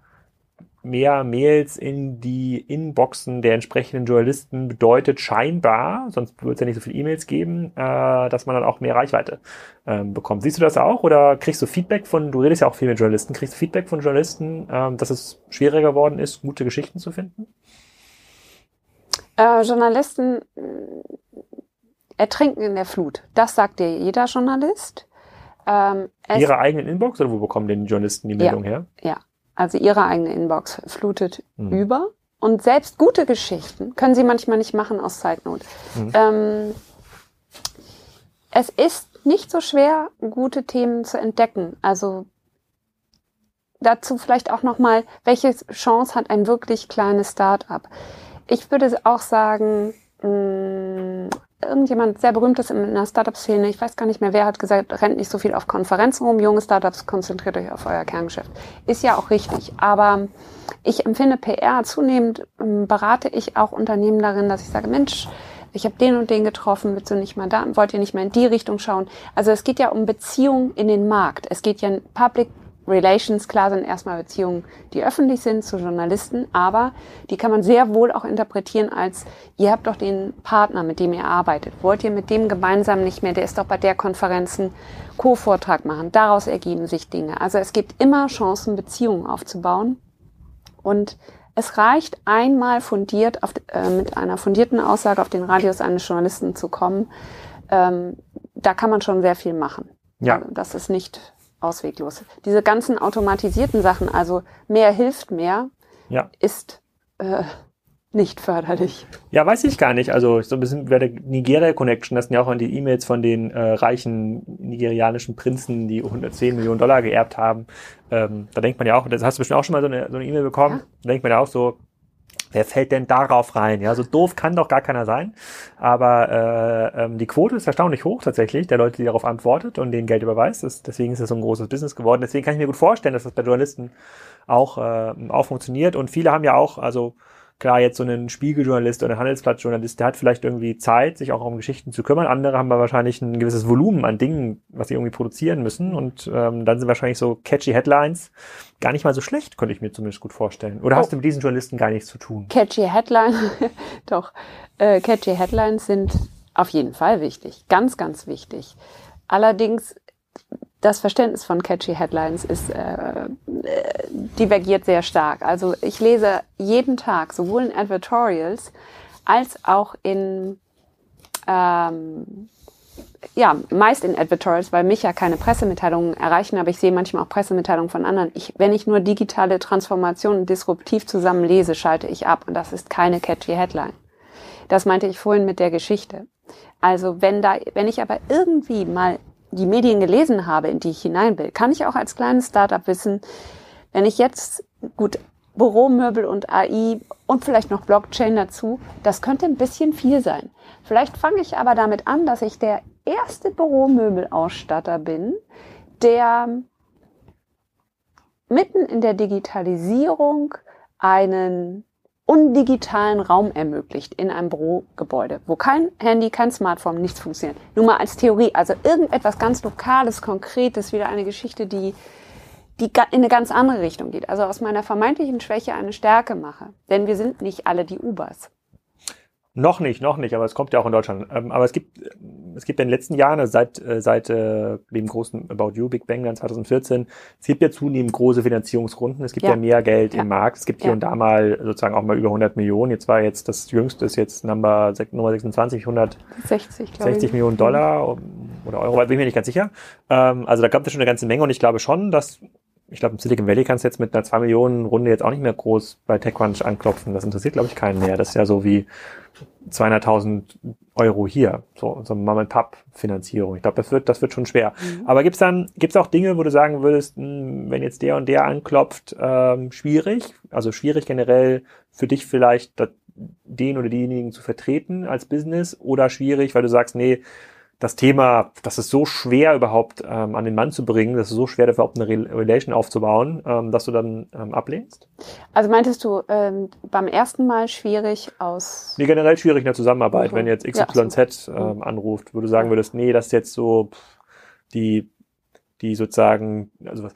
mehr Mails in die Inboxen der entsprechenden Journalisten bedeutet scheinbar, sonst würde es ja nicht so viele E-Mails geben, äh, dass man dann auch mehr Reichweite ähm, bekommt. Siehst du das auch oder kriegst du Feedback von, du redest ja auch viel mit Journalisten, kriegst du Feedback von Journalisten, ähm, dass es schwieriger geworden ist, gute Geschichten zu finden? Äh, Journalisten äh, ertrinken in der Flut. Das sagt dir jeder Journalist. Ähm, Ihre eigenen Inbox oder wo bekommen denn die Journalisten die Meldung ja, her? Ja, also ihre eigene Inbox flutet mhm. über. Und selbst gute Geschichten können sie manchmal nicht machen aus Zeitnot. Mhm. Ähm, es ist nicht so schwer, gute Themen zu entdecken. Also dazu vielleicht auch nochmal, welche Chance hat ein wirklich kleines Start-up? Ich würde auch sagen, mh, mm, irgendjemand sehr berühmtes in der Startup-Szene, ich weiß gar nicht mehr, wer hat gesagt, rennt nicht so viel auf Konferenzen rum, junge Startups, konzentriert euch auf euer Kerngeschäft. Ist ja auch richtig, aber ich empfinde PR zunehmend, ähm, berate ich auch Unternehmen darin, dass ich sage, Mensch, ich habe den und den getroffen, willst du nicht mal da, wollt ihr nicht mehr in die Richtung schauen? Also es geht ja um Beziehungen in den Markt. Es geht ja Public Relations, klar sind erstmal Beziehungen, die öffentlich sind zu Journalisten, aber die kann man sehr wohl auch interpretieren als, ihr habt doch den Partner, mit dem ihr arbeitet. Wollt ihr mit dem gemeinsam nicht mehr, der ist doch bei der Konferenz einen Co-Vortrag machen. Daraus ergeben sich Dinge. Also es gibt immer Chancen, Beziehungen aufzubauen. Und es reicht einmal fundiert, auf, äh, mit einer fundierten Aussage auf den Radius eines Journalisten zu kommen. Ähm, da kann man schon sehr viel machen. Ja. Also das ist nicht ausweglos. Diese ganzen automatisierten Sachen, also mehr hilft mehr, ja. ist äh, nicht förderlich. Ja, weiß ich gar nicht. Also so ein bisschen bei der Nigeria-Connection, das sind ja auch die E-Mails von den äh, reichen nigerianischen Prinzen, die 110 Millionen Dollar geerbt haben. Ähm, da denkt man ja auch, das hast du bestimmt auch schon mal so eine so E-Mail bekommen, ja. da denkt man ja auch so, Wer fällt denn darauf rein? Ja, so doof kann doch gar keiner sein. Aber äh, ähm, die Quote ist erstaunlich hoch tatsächlich, der Leute, die darauf antwortet und denen Geld überweist. Das, deswegen ist es so ein großes Business geworden. Deswegen kann ich mir gut vorstellen, dass das bei Journalisten auch, äh, auch funktioniert. Und viele haben ja auch, also klar, jetzt so einen Spiegeljournalist oder ein Handelsblattjournalist, der hat vielleicht irgendwie Zeit, sich auch um Geschichten zu kümmern. Andere haben aber wahrscheinlich ein gewisses Volumen an Dingen, was sie irgendwie produzieren müssen. Und ähm, dann sind wahrscheinlich so catchy Headlines gar nicht mal so schlecht, könnte ich mir zumindest gut vorstellen. Oder oh. hast du mit diesen Journalisten gar nichts zu tun? Catchy Headlines, doch. Äh, catchy Headlines sind auf jeden Fall wichtig. Ganz, ganz wichtig. Allerdings das Verständnis von catchy Headlines ist äh, divergiert sehr stark. Also ich lese jeden Tag sowohl in Advertorials als auch in ähm, ja, meist in Advertorials, weil mich ja keine Pressemitteilungen erreichen, aber ich sehe manchmal auch Pressemitteilungen von anderen. Ich, wenn ich nur digitale Transformationen disruptiv zusammen lese, schalte ich ab und das ist keine catchy Headline. Das meinte ich vorhin mit der Geschichte. Also wenn da, wenn ich aber irgendwie mal die Medien gelesen habe, in die ich hinein will, kann ich auch als kleines Startup wissen, wenn ich jetzt, gut, Büromöbel und AI und vielleicht noch Blockchain dazu, das könnte ein bisschen viel sein. Vielleicht fange ich aber damit an, dass ich der erste Büromöbelausstatter bin, der mitten in der Digitalisierung einen undigitalen Raum ermöglicht in einem Bürogebäude, wo kein Handy, kein Smartphone, nichts funktioniert. Nur mal als Theorie, also irgendetwas ganz Lokales, Konkretes, wieder eine Geschichte, die, die in eine ganz andere Richtung geht. Also aus meiner vermeintlichen Schwäche eine Stärke mache. Denn wir sind nicht alle die Ubers. Noch nicht, noch nicht, aber es kommt ja auch in Deutschland. Ähm, aber es gibt, es gibt in den letzten Jahren, also seit, äh, seit äh, dem großen About You, Big Bang dann 2014, es gibt ja zunehmend große Finanzierungsrunden, es gibt ja, ja mehr Geld ja. im Markt, es gibt hier ja. und da mal sozusagen auch mal über 100 Millionen. Jetzt war jetzt das jüngste ist jetzt Number, Nummer 26, 160 60 Millionen Dollar oder Euro, bin ich mir nicht ganz sicher. Ähm, also da gab es schon eine ganze Menge und ich glaube schon, dass ich glaube, im Silicon Valley kannst du jetzt mit einer 2 Millionen Runde jetzt auch nicht mehr groß bei TechCrunch anklopfen. Das interessiert, glaube ich, keinen mehr. Das ist ja so wie 200.000 Euro hier, so, so Mom-and-Pub-Finanzierung. Ich glaube, das wird, das wird schon schwer. Mhm. Aber gibt's dann, gibt's auch Dinge, wo du sagen würdest, mh, hm, wenn jetzt der und der anklopft, ähm, schwierig, also schwierig generell für dich vielleicht den oder diejenigen zu vertreten als Business oder schwierig, weil du sagst, nee, das Thema, das ist so schwer überhaupt ähm, an den Mann zu bringen, das ist so schwer, überhaupt eine Relation aufzubauen, ähm, dass du dann ähm, ablehnst? Also meintest du ähm, beim ersten Mal schwierig aus... Nee, generell schwierig in der Zusammenarbeit, okay. wenn jetzt XYZ ja, ähm, anruft, wo du sagen würdest, nee, das ist jetzt so die die sozusagen, also was,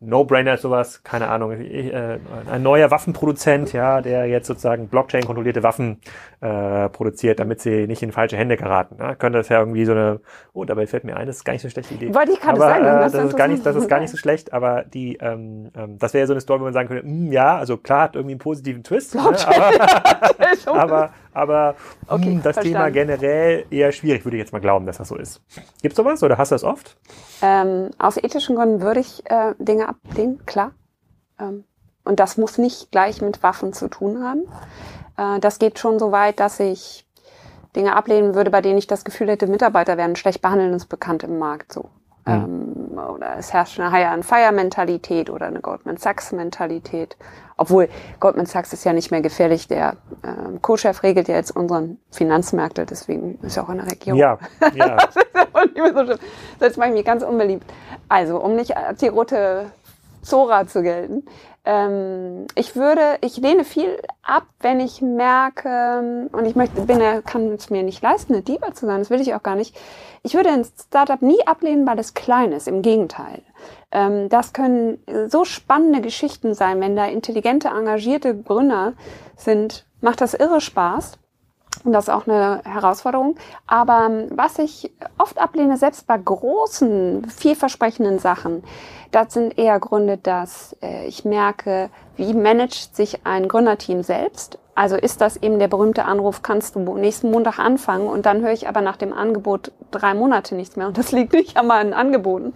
No-Brainer ist sowas, keine Ahnung, äh, ein neuer Waffenproduzent, ja, der jetzt sozusagen Blockchain-kontrollierte Waffen äh, produziert, damit sie nicht in falsche Hände geraten. Ja, könnte das ja irgendwie so eine, oh, dabei fällt mir ein, das ist gar nicht so eine schlechte Idee. Wollte ich gerade sagen. Äh, das, ist gar nicht, das ist gar nicht so schlecht, aber die, ähm, ähm, das wäre ja so eine Story, wo man sagen könnte, mh, hm, ja, also klar, hat irgendwie einen positiven Twist, ne, aber, aber, aber okay, mh, hm, das verstanden. Thema generell eher schwierig, würde ich jetzt mal glauben, dass das so ist. Gibt's sowas oder hast du das oft? Ähm, aus ethischen Gründen würde ich äh, Dinge ablehnen, klar. Ähm, und das muss nicht gleich mit Waffen zu tun haben. Äh, das geht schon so weit, dass ich Dinge ablehnen würde, bei denen ich das Gefühl hätte, Mitarbeiter werden schlecht behandelt, ist bekannt im Markt so. Mhm. Ähm, oder es herrscht eine Hire-and-Fire-Mentalität oder eine Goldman Sachs-Mentalität. Obwohl Goldman Sachs ist ja nicht mehr gefährlich. Der äh, Co-Chef regelt ja jetzt unseren Finanzmärkte, deswegen ist er auch in der Regierung. Ja, ja. das ist aber nicht mehr so schlimm. Das mache ich mir ganz unbeliebt. Also, um nicht die rote Zora zu gelten. Ähm, ich würde, ich lehne viel ab, wenn ich merke, und ich möchte, bin, kann es mir nicht leisten, eine Diva zu sein, das will ich auch gar nicht. Ich würde ein Startup nie ablehnen, weil es klein ist, im Gegenteil. Ähm, das können so spannende Geschichten sein, wenn da intelligente, engagierte Gründer sind, macht das irre Spaß. Und das ist auch eine Herausforderung. Aber ähm, was ich oft ablehne, selbst bei großen, vielversprechenden Sachen, das sind eher Gründe, dass äh, ich merke, wie managt sich ein Gründerteam selbst. Also ist das eben der berühmte Anruf, kannst du nächsten Montag anfangen und dann höre ich aber nach dem Angebot drei Monate nichts mehr und das liegt nicht an meinen Angeboten.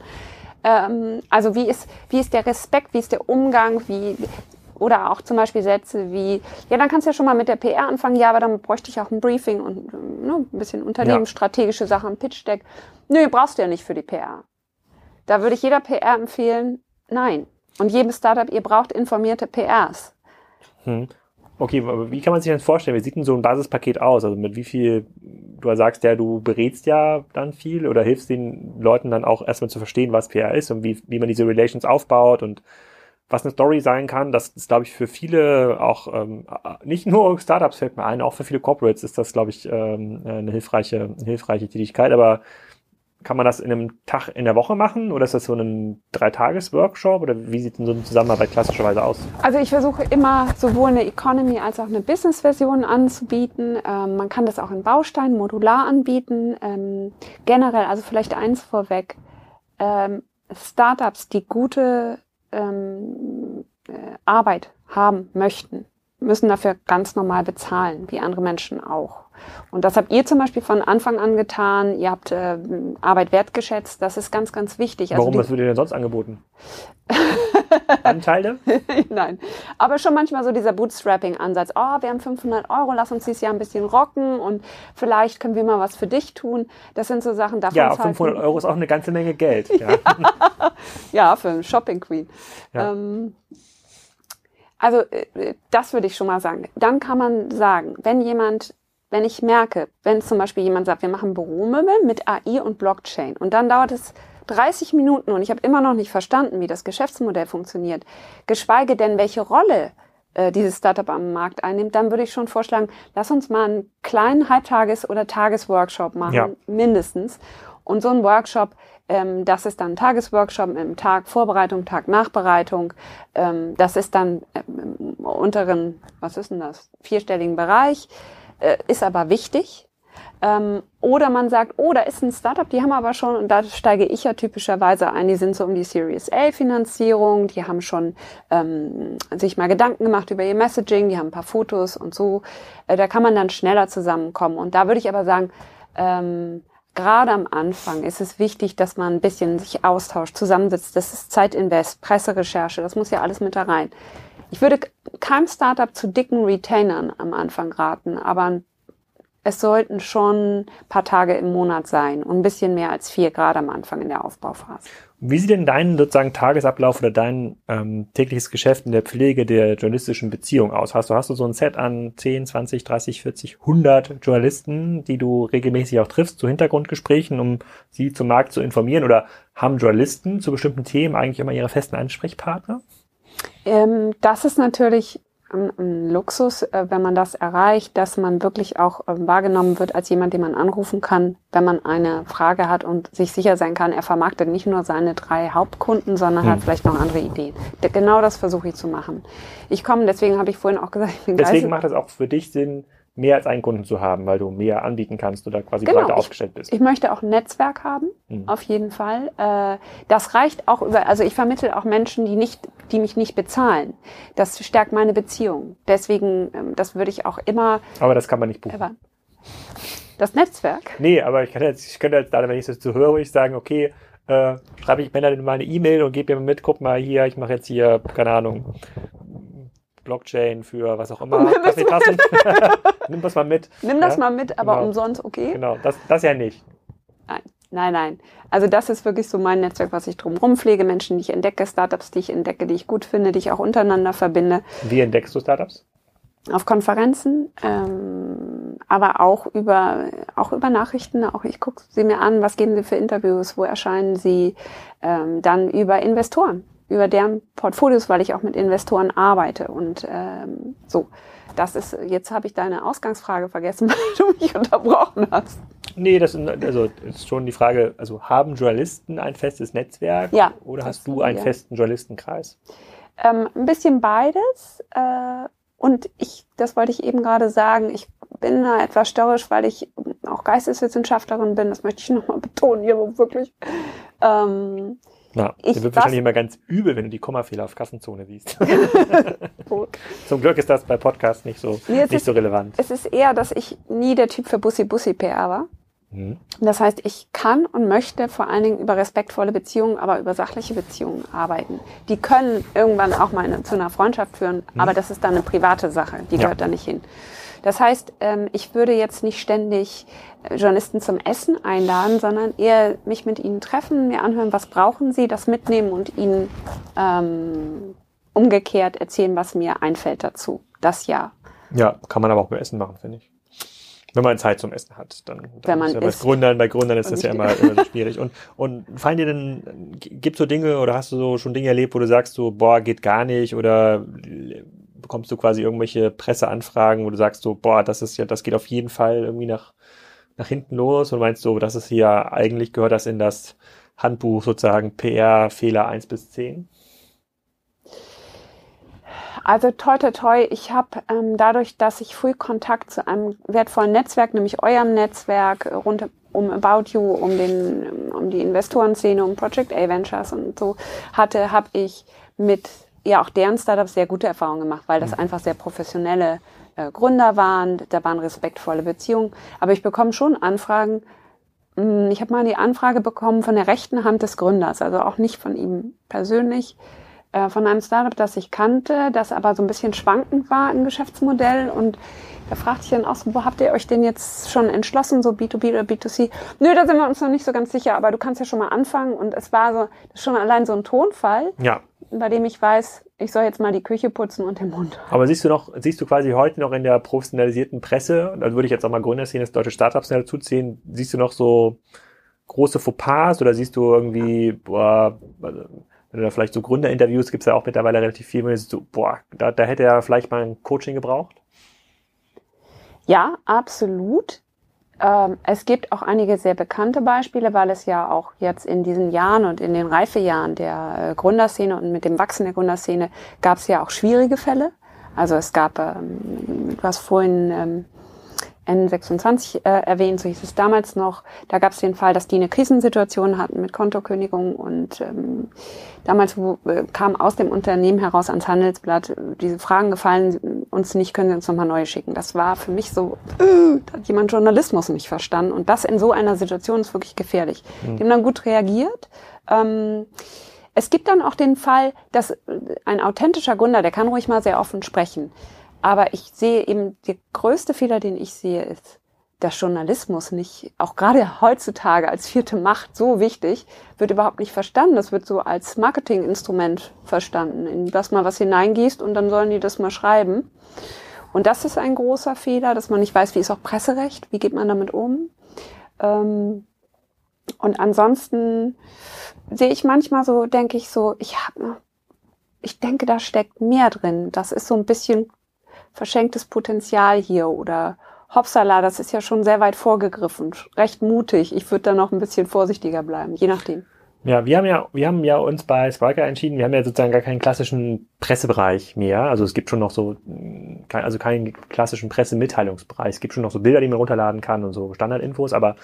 Ähm, also wie ist, wie ist der Respekt, wie ist der Umgang, wie, oder auch zum Beispiel Sätze wie, ja, dann kannst du ja schon mal mit der PR anfangen, ja, aber dann bräuchte ich auch ein Briefing und ne, ein bisschen unternehmensstrategische Sachen, ein Pitch-Deck. Nö, brauchst du ja nicht für die PR. Da würde ich jeder PR empfehlen, nein. Und jedem Startup, ihr braucht informierte PRs. Hm. Okay, aber wie kann man sich das vorstellen? Wie sieht denn so ein Basispaket aus? Also mit wie viel, du sagst ja, du berätst ja dann viel oder hilfst den Leuten dann auch erstmal zu verstehen, was PR ist und wie, wie man diese Relations aufbaut und was eine Story sein kann. Das ist, glaube ich, für viele auch, ähm, nicht nur Startups fällt mir ein, auch für viele Corporates ist das, glaube ich, ähm, eine hilfreiche, eine hilfreiche Tätigkeit. Aber kann man das in einem Tag in der Woche machen oder ist das so ein Dreitages-Workshop oder wie sieht denn so eine Zusammenarbeit klassischerweise aus? Also ich versuche immer sowohl eine Economy als auch eine Business-Version anzubieten. Ähm, man kann das auch in Bausteinen modular anbieten. Ähm, generell, also vielleicht eins vorweg, ähm, Startups, die gute ähm, äh, Arbeit haben möchten, müssen dafür ganz normal bezahlen, wie andere Menschen auch. Und das habt ihr zum Beispiel von Anfang an getan. Ihr habt äh, Arbeit wertgeschätzt. Das ist ganz, ganz wichtig. Also Warum? was wird dir denn sonst angeboten? Anteile? Nein. Aber schon manchmal so dieser Bootstrapping-Ansatz. Oh, wir haben 500 Euro, lass uns dieses Jahr ein bisschen rocken und vielleicht können wir mal was für dich tun. Das sind so Sachen, davon Ja, 500 Euro ist auch eine ganze Menge Geld. Ja, ja für einen Shopping Queen. Ja. Ähm, also äh, das würde ich schon mal sagen. Dann kann man sagen, wenn jemand wenn ich merke, wenn zum Beispiel jemand sagt, wir machen Büromöbel mit AI und Blockchain und dann dauert es 30 Minuten und ich habe immer noch nicht verstanden, wie das Geschäftsmodell funktioniert, geschweige denn, welche Rolle äh, dieses Startup am Markt einnimmt, dann würde ich schon vorschlagen, lass uns mal einen kleinen Halbtages- oder Tagesworkshop machen, ja. mindestens. Und so ein Workshop, ähm, das ist dann ein Tagesworkshop im Tag Vorbereitung, Tag Nachbereitung. Ähm, das ist dann ähm, im unteren, was ist denn das, vierstelligen Bereich äh, ist aber wichtig. Ähm, oder man sagt, oh, da ist ein Startup, die haben aber schon, und da steige ich ja typischerweise ein, die sind so um die Series A Finanzierung, die haben schon ähm, sich mal Gedanken gemacht über ihr Messaging, die haben ein paar Fotos und so. Äh, da kann man dann schneller zusammenkommen. Und da würde ich aber sagen, ähm, gerade am Anfang ist es wichtig, dass man ein bisschen sich austauscht, zusammensitzt. Das ist Zeitinvest, Presserecherche, das muss ja alles mit da rein. Ich würde keinem Startup zu dicken Retainern am Anfang raten, aber es sollten schon ein paar Tage im Monat sein und ein bisschen mehr als vier Grad am Anfang in der Aufbauphase. Wie sieht denn dein sozusagen Tagesablauf oder dein ähm, tägliches Geschäft in der Pflege der journalistischen Beziehung aus? Hast du, hast du so ein Set an 10, 20, 30, 40, 100 Journalisten, die du regelmäßig auch triffst zu Hintergrundgesprächen, um sie zum Markt zu informieren? Oder haben Journalisten zu bestimmten Themen eigentlich immer ihre festen Ansprechpartner? Ähm, das ist natürlich ein, ein Luxus, äh, wenn man das erreicht, dass man wirklich auch äh, wahrgenommen wird als jemand, den man anrufen kann, wenn man eine Frage hat und sich sicher sein kann, er vermarktet nicht nur seine drei Hauptkunden, sondern hm. hat vielleicht noch andere Ideen. Genau das versuche ich zu machen. Ich komme, deswegen habe ich vorhin auch gesagt, ich bin Deswegen macht es auch für dich Sinn, mehr als einen Kunden zu haben, weil du mehr anbieten kannst oder quasi genau, breiter aufgestellt bist. Ich, möchte auch ein Netzwerk haben, mhm. auf jeden Fall. Äh, das reicht auch über, also ich vermittle auch Menschen, die nicht, die mich nicht bezahlen. Das stärkt meine Beziehung. Deswegen, ähm, das würde ich auch immer. Aber das kann man nicht buchen. Das Netzwerk? Nee, aber ich kann jetzt, ich könnte jetzt da, wenn ich das so höre, ich sagen, okay, äh, schreibe ich Männer mal eine E-Mail und gebe mir mit, guck mal hier, ich mache jetzt hier, keine Ahnung, Blockchain für was auch immer, Kaffeetassen. Nimm das mal mit. Nimm das ja? mal mit, aber genau. umsonst, okay? Genau, das, das ja nicht. Nein, nein, nein. Also das ist wirklich so mein Netzwerk, was ich drumherum pflege. Menschen, die ich entdecke, Startups, die ich entdecke, die ich gut finde, die ich auch untereinander verbinde. Wie entdeckst du Startups? Auf Konferenzen, ähm, aber auch über auch über Nachrichten. Auch ich gucke sie mir an, was geben sie für Interviews, wo erscheinen sie, ähm, dann über Investoren über deren Portfolios, weil ich auch mit Investoren arbeite. Und ähm, so, das ist, jetzt habe ich deine Ausgangsfrage vergessen, weil du mich unterbrochen hast. Nee, das also, ist schon die Frage, also haben Journalisten ein festes Netzwerk ja, oder hast du einen ja. festen Journalistenkreis? Ähm, ein bisschen beides. Äh, und ich, das wollte ich eben gerade sagen, ich bin da etwas störrisch, weil ich auch Geisteswissenschaftlerin bin. Das möchte ich nochmal betonen hier wirklich. Ähm, ja, ich wird wahrscheinlich immer ganz übel, wenn du die Kommafehler auf Kassenzone siehst. Zum Glück ist das bei Podcasts nicht so, nee, nicht ist, so relevant. Es ist eher, dass ich nie der Typ für Bussi-Bussi-PR war. Mhm. Das heißt, ich kann und möchte vor allen Dingen über respektvolle Beziehungen, aber über sachliche Beziehungen arbeiten. Die können irgendwann auch mal eine, zu einer Freundschaft führen, mhm. aber das ist dann eine private Sache, die ja. gehört da nicht hin. Das heißt, ähm, ich würde jetzt nicht ständig Journalisten zum Essen einladen, sondern eher mich mit ihnen treffen, mir anhören, was brauchen sie, das mitnehmen und ihnen ähm, umgekehrt erzählen, was mir einfällt dazu. Das ja. Ja, kann man aber auch beim Essen machen, finde ich. Wenn man Zeit zum Essen hat, dann, dann Wenn man ist ja bei. Gründern, bei Gründern ist das ja immer, immer so schwierig. Und, und fallen dir denn, gibt so Dinge oder hast du so schon Dinge erlebt, wo du sagst so, boah, geht gar nicht oder bekommst du quasi irgendwelche Presseanfragen, wo du sagst so, boah, das ist ja, das geht auf jeden Fall irgendwie nach, nach hinten los und meinst so, das ist hier, eigentlich gehört das in das Handbuch sozusagen PR-Fehler 1 bis 10? Also toi toi toi, ich habe ähm, dadurch, dass ich früh Kontakt zu einem wertvollen Netzwerk, nämlich eurem Netzwerk rund um About You, um den, um die Investorenszene, um Project A Ventures und so hatte, habe ich mit ja auch deren Startups sehr gute Erfahrungen gemacht, weil das einfach sehr professionelle äh, Gründer waren, da waren respektvolle Beziehungen. Aber ich bekomme schon Anfragen. Mh, Ich habe mal die Anfrage bekommen von der rechten Hand des Gründers, also auch nicht von ihm persönlich äh, von einem Startup, das ich kannte, das aber so ein bisschen schwankend war im Geschäftsmodell. Und da fragte ich dann auch so, wo habt ihr euch denn jetzt schon entschlossen, so B2B oder B2C? Nö, da sind wir uns noch nicht so ganz sicher, aber du kannst ja schon mal anfangen. Und es war so, schon allein so ein Tonfall, Ja, bei dem ich weiß, ich soll jetzt mal die Küche putzen und den Mund. Aber siehst du noch, siehst du quasi heute noch in der professionalisierten Presse, da würde ich jetzt auch mal Gründerszene, das deutsche Startups dazu ziehen, siehst du noch so große Fauxpas oder siehst du irgendwie, boah, also, wenn du da vielleicht so Gründerinterviews gibt's ja auch mittlerweile relativ viel, wo du siehst, so, boah, da, da hätte er vielleicht mal ein Coaching gebraucht? Ja, absolut. Ähm, es gibt auch einige sehr bekannte Beispiele, weil es ja auch jetzt in diesen Jahren und in den Reifejahren der äh, Gründerszene und mit dem Wachsen der Gründerszene gab es ja auch schwierige Fälle. Also es gab, ähm, du vorhin ähm, N26 äh, erwähnt, so hieß es damals noch. Da gab es den Fall, dass die eine Krisensituation hatten mit Kontokündigung und ähm, damals wo, äh, kam aus dem Unternehmen heraus ans Handelsblatt äh, diese Fragen gefallen uns nicht, können Sie uns nochmal neue schicken. Das war für mich so, äh, da hat jemand Journalismus nicht verstanden und das in so einer Situation ist wirklich gefährlich. Die haben dann gut reagiert. Ähm, es gibt dann auch den Fall, dass äh, ein authentischer Gründer, der kann ruhig mal sehr offen sprechen. Aber ich sehe eben, der größte Fehler, den ich sehe, ist, dass Journalismus nicht, auch gerade heutzutage als vierte Macht so wichtig, wird überhaupt nicht verstanden. Das wird so als Marketinginstrument verstanden, in das mal was hineingießt und dann sollen die das mal schreiben. Und das ist ein großer Fehler, dass man nicht weiß, wie ist auch Presserecht, wie geht man damit um. Ähm, und ansonsten sehe ich manchmal so, denke ich so, ich habe, ich denke, da steckt mehr drin. Das ist so ein bisschen verschenktes Potenzial hier oder Hopsala, das ist ja schon sehr weit vorgegriffen, recht mutig. Ich würde da noch ein bisschen vorsichtiger bleiben, je nachdem. Ja, wir haben ja, wir haben ja uns bei Spriker entschieden, wir haben ja sozusagen gar keinen klassischen Pressebereich mehr. Also es gibt schon noch so, also keinen klassischen Pressemitteilungsbereich. Es gibt schon noch so Bilder, die man runterladen kann und so Standardinfos, aber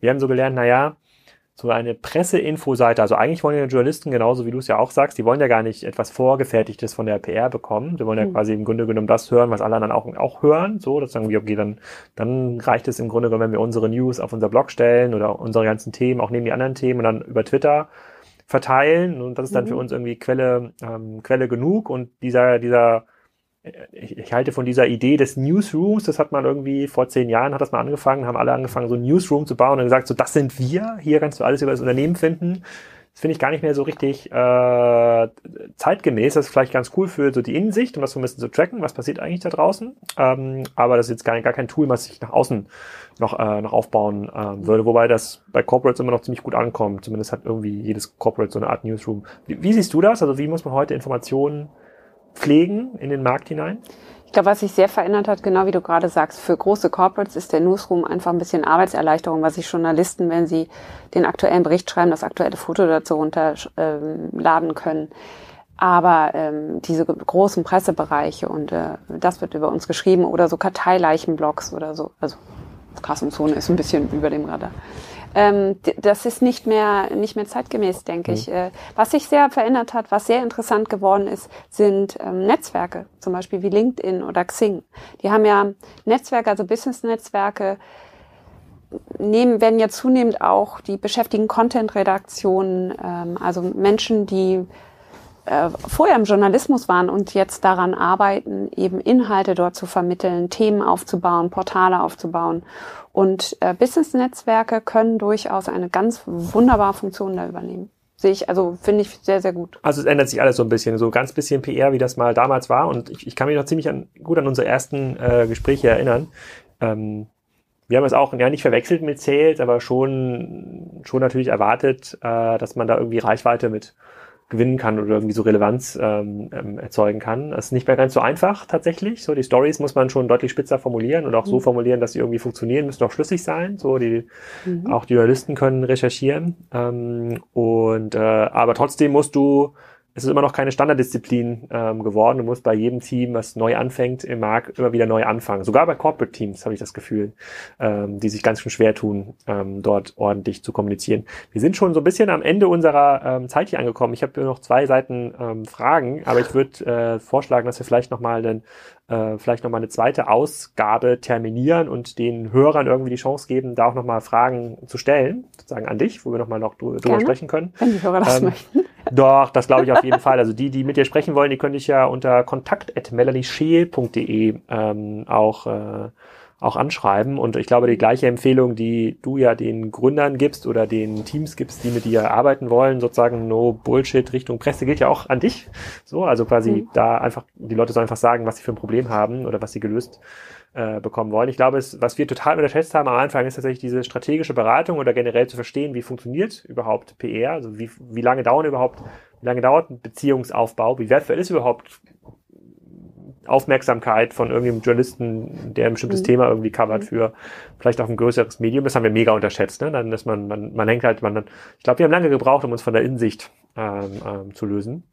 wir haben so gelernt, na ja, so eine Presseinfoseite, also eigentlich wollen ja Journalisten, genauso wie du es ja auch sagst, die wollen ja gar nicht etwas Vorgefertigtes von der PR bekommen. Sie wollen ja Mhm. quasi im Grunde genommen das hören, was alle anderen auch, auch hören. So, dass sagen wir, okay, dann, dann reicht es im Grunde genommen, wenn wir unsere News auf unser Blog stellen oder unsere ganzen Themen, auch neben die anderen Themen und dann über Twitter verteilen. Und das ist dann Mhm. für uns irgendwie Quelle, ähm, Quelle genug. Und dieser, dieser, ich, ich halte von dieser Idee des Newsrooms, das hat man irgendwie vor zehn Jahren hat das mal angefangen, haben alle angefangen, so ein Newsroom zu bauen und gesagt, so das sind wir, hier kannst du alles über das Unternehmen finden. Das finde ich gar nicht mehr so richtig äh, zeitgemäß. Das ist vielleicht ganz cool für so die Innensicht, um das so ein bisschen zu tracken, was passiert eigentlich da draußen. Ähm, aber das ist jetzt gar, gar kein Tool, was ich nach außen noch, äh, noch aufbauen ähm, würde. Wobei das bei Corporates immer noch ziemlich gut ankommt. Zumindest hat irgendwie jedes Corporate so eine Art Newsroom. Wie, wie siehst du das? Also wie muss man heute Informationen pflegen in den Markt hinein? Ich glaube, was sich sehr verändert hat, genau wie du gerade sagst, für große Corporates ist der Newsroom einfach ein bisschen Arbeitserleichterung, was sich Journalisten, wenn sie den aktuellen Bericht schreiben, das aktuelle Foto dazu runterladen können. Aber ähm, diese großen Pressebereiche und äh, das wird über uns geschrieben oder so Karteileichenblogs oder so. Also Kassenzone ist ein bisschen über dem Radar. Ähm, das ist nicht mehr, nicht mehr zeitgemäß, denke ich. Äh, was sich sehr verändert hat, was sehr interessant geworden ist, sind ähm, Netzwerke, zum Beispiel wie LinkedIn oder Xing. Die haben ja Netzwerke, also Business-Netzwerke, nehmen, werden ja zunehmend auch, die beschäftigen Content-Redaktionen, ähm, also Menschen, die äh, vorher im Journalismus waren und jetzt daran arbeiten, eben Inhalte dort zu vermitteln, Themen aufzubauen, Portale aufzubauen. Und äh, Business-Netzwerke können durchaus eine ganz wunderbare Funktion da übernehmen. sehe ich, also finde ich sehr, sehr gut. Also es ändert sich alles so ein bisschen, so ganz bisschen PR, wie das mal damals war. Und ich, ich kann mich noch ziemlich an, gut an unsere ersten äh, Gespräche erinnern. Ähm, wir haben es auch ja nicht verwechselt mit Sales, aber schon, schon natürlich erwartet, äh, dass man da irgendwie Reichweite mit gewinnen kann oder irgendwie so Relevanz ähm, ähm, erzeugen kann. Das ist nicht mehr ganz so einfach tatsächlich. So die Stories muss man schon deutlich spitzer formulieren und auch mhm. so formulieren, dass sie irgendwie funktionieren, müssen auch schlüssig sein. So die mhm. auch die Journalisten können recherchieren ähm, und äh, aber trotzdem musst du es ist immer noch keine Standarddisziplin ähm, geworden. Du musst bei jedem Team, was neu anfängt im Markt, immer wieder neu anfangen. Sogar bei Corporate Teams habe ich das Gefühl, ähm, die sich ganz schön schwer tun, ähm, dort ordentlich zu kommunizieren. Wir sind schon so ein bisschen am Ende unserer ähm, Zeit hier angekommen. Ich habe noch zwei Seiten ähm, Fragen, aber ich würde äh, vorschlagen, dass wir vielleicht nochmal den äh, vielleicht nochmal eine zweite Ausgabe terminieren und den Hörern irgendwie die Chance geben, da auch nochmal Fragen zu stellen, sozusagen an dich, wo wir nochmal noch drüber Gerne, sprechen können. Wenn die Hörer das ähm, möchten. Doch, das glaube ich auf jeden Fall. Also die, die mit dir sprechen wollen, die könnte ich ja unter kontakt.melaniesheel.de ähm, auch äh, auch anschreiben. Und ich glaube, die gleiche Empfehlung, die du ja den Gründern gibst oder den Teams gibst, die mit dir arbeiten wollen, sozusagen No Bullshit Richtung Presse, gilt ja auch an dich. So, also quasi mhm. da einfach, die Leute sollen einfach sagen, was sie für ein Problem haben oder was sie gelöst äh, bekommen wollen. Ich glaube, es, was wir total unterschätzt haben am Anfang, ist tatsächlich diese strategische Beratung oder generell zu verstehen, wie funktioniert überhaupt PR, also wie, wie lange dauern überhaupt, wie lange dauert ein Beziehungsaufbau, wie wertvoll ist überhaupt Aufmerksamkeit von irgendeinem Journalisten, der ein bestimmtes mhm. Thema irgendwie covert mhm. für vielleicht auch ein größeres Medium. Das haben wir mega unterschätzt. Ne? Dann ist man, man, man hängt halt, man, ich glaube, wir haben lange gebraucht, um uns von der Insicht ähm, ähm, zu lösen.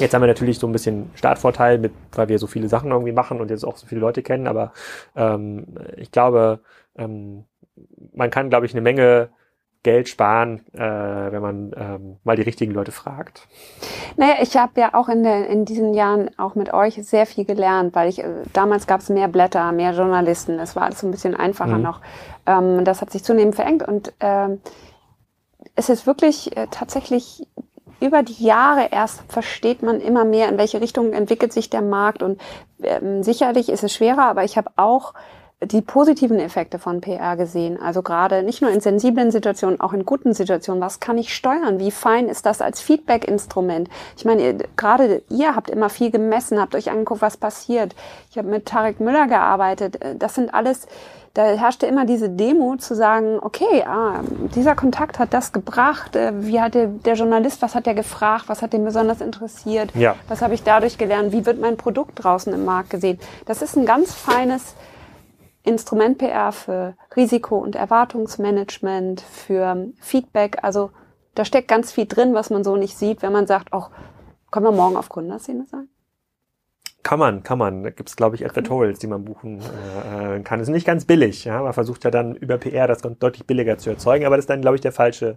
Jetzt haben wir natürlich so ein bisschen Startvorteil, mit, weil wir so viele Sachen irgendwie machen und jetzt auch so viele Leute kennen, aber ähm, ich glaube, ähm, man kann, glaube ich, eine Menge Geld sparen, äh, wenn man ähm, mal die richtigen Leute fragt. Naja, ich habe ja auch in, der, in diesen Jahren auch mit euch sehr viel gelernt, weil ich äh, damals gab es mehr Blätter, mehr Journalisten, das war alles so ein bisschen einfacher mhm. noch. Ähm, das hat sich zunehmend verengt und ähm, es ist wirklich äh, tatsächlich über die Jahre erst versteht man immer mehr, in welche Richtung entwickelt sich der Markt und ähm, sicherlich ist es schwerer, aber ich habe auch die positiven Effekte von PR gesehen. Also gerade nicht nur in sensiblen Situationen, auch in guten Situationen. Was kann ich steuern? Wie fein ist das als Feedback-Instrument? Ich meine, gerade ihr habt immer viel gemessen, habt euch angeguckt, was passiert. Ich habe mit Tarek Müller gearbeitet. Das sind alles, da herrschte immer diese Demo zu sagen, okay, ah, dieser Kontakt hat das gebracht. Äh, wie hat der, der Journalist, was hat der gefragt? Was hat den besonders interessiert? Ja. Was habe ich dadurch gelernt? Wie wird mein Produkt draußen im Markt gesehen? Das ist ein ganz feines Instrument PR für Risiko- und Erwartungsmanagement, für Feedback. Also da steckt ganz viel drin, was man so nicht sieht, wenn man sagt, auch können wir morgen auf Gründerszene sein? Kann man, kann man. Da gibt's glaube ich, Advertorials, die man buchen äh, kann. Das ist nicht ganz billig. Ja? Man versucht ja dann über PR das deutlich billiger zu erzeugen, aber das ist dann, glaube ich, der falsche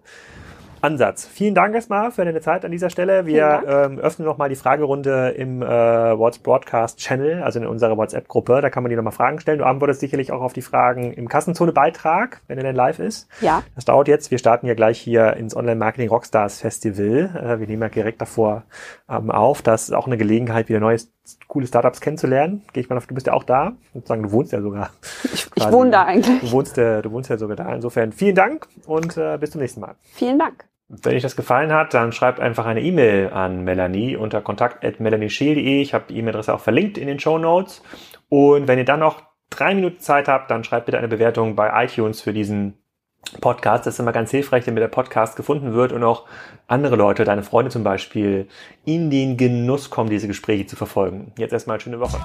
Ansatz. Vielen Dank erstmal für deine Zeit an dieser Stelle. Wir ähm, öffnen nochmal die Fragerunde im äh, WhatsApp Broadcast Channel, also in unserer WhatsApp-Gruppe. Da kann man dir nochmal Fragen stellen. Du antwortest sicherlich auch auf die Fragen im Kassenzone-Beitrag, wenn er denn live ist. Ja. Das dauert jetzt. Wir starten ja gleich hier ins Online-Marketing Rockstars Festival. Äh, wir nehmen ja direkt davor ähm, auf. Das ist auch eine Gelegenheit, wieder neue coole Startups kennenzulernen. Gehe ich mal auf, du bist ja auch da. Sozusagen, du wohnst ja sogar. Ich, ich wohne da eigentlich. Du wohnst, äh, du wohnst ja sogar da. Insofern vielen Dank und äh, bis zum nächsten Mal. Vielen Dank. Wenn euch das gefallen hat, dann schreibt einfach eine E-Mail an Melanie unter kontakt.melanieschiel.de. Ich habe die E-Mail-Adresse auch verlinkt in den Show Notes. Und wenn ihr dann noch drei Minuten Zeit habt, dann schreibt bitte eine Bewertung bei iTunes für diesen Podcast. Das ist immer ganz hilfreich, damit der Podcast gefunden wird und auch andere Leute, deine Freunde zum Beispiel, in den Genuss kommen, diese Gespräche zu verfolgen. Jetzt erstmal schöne Woche.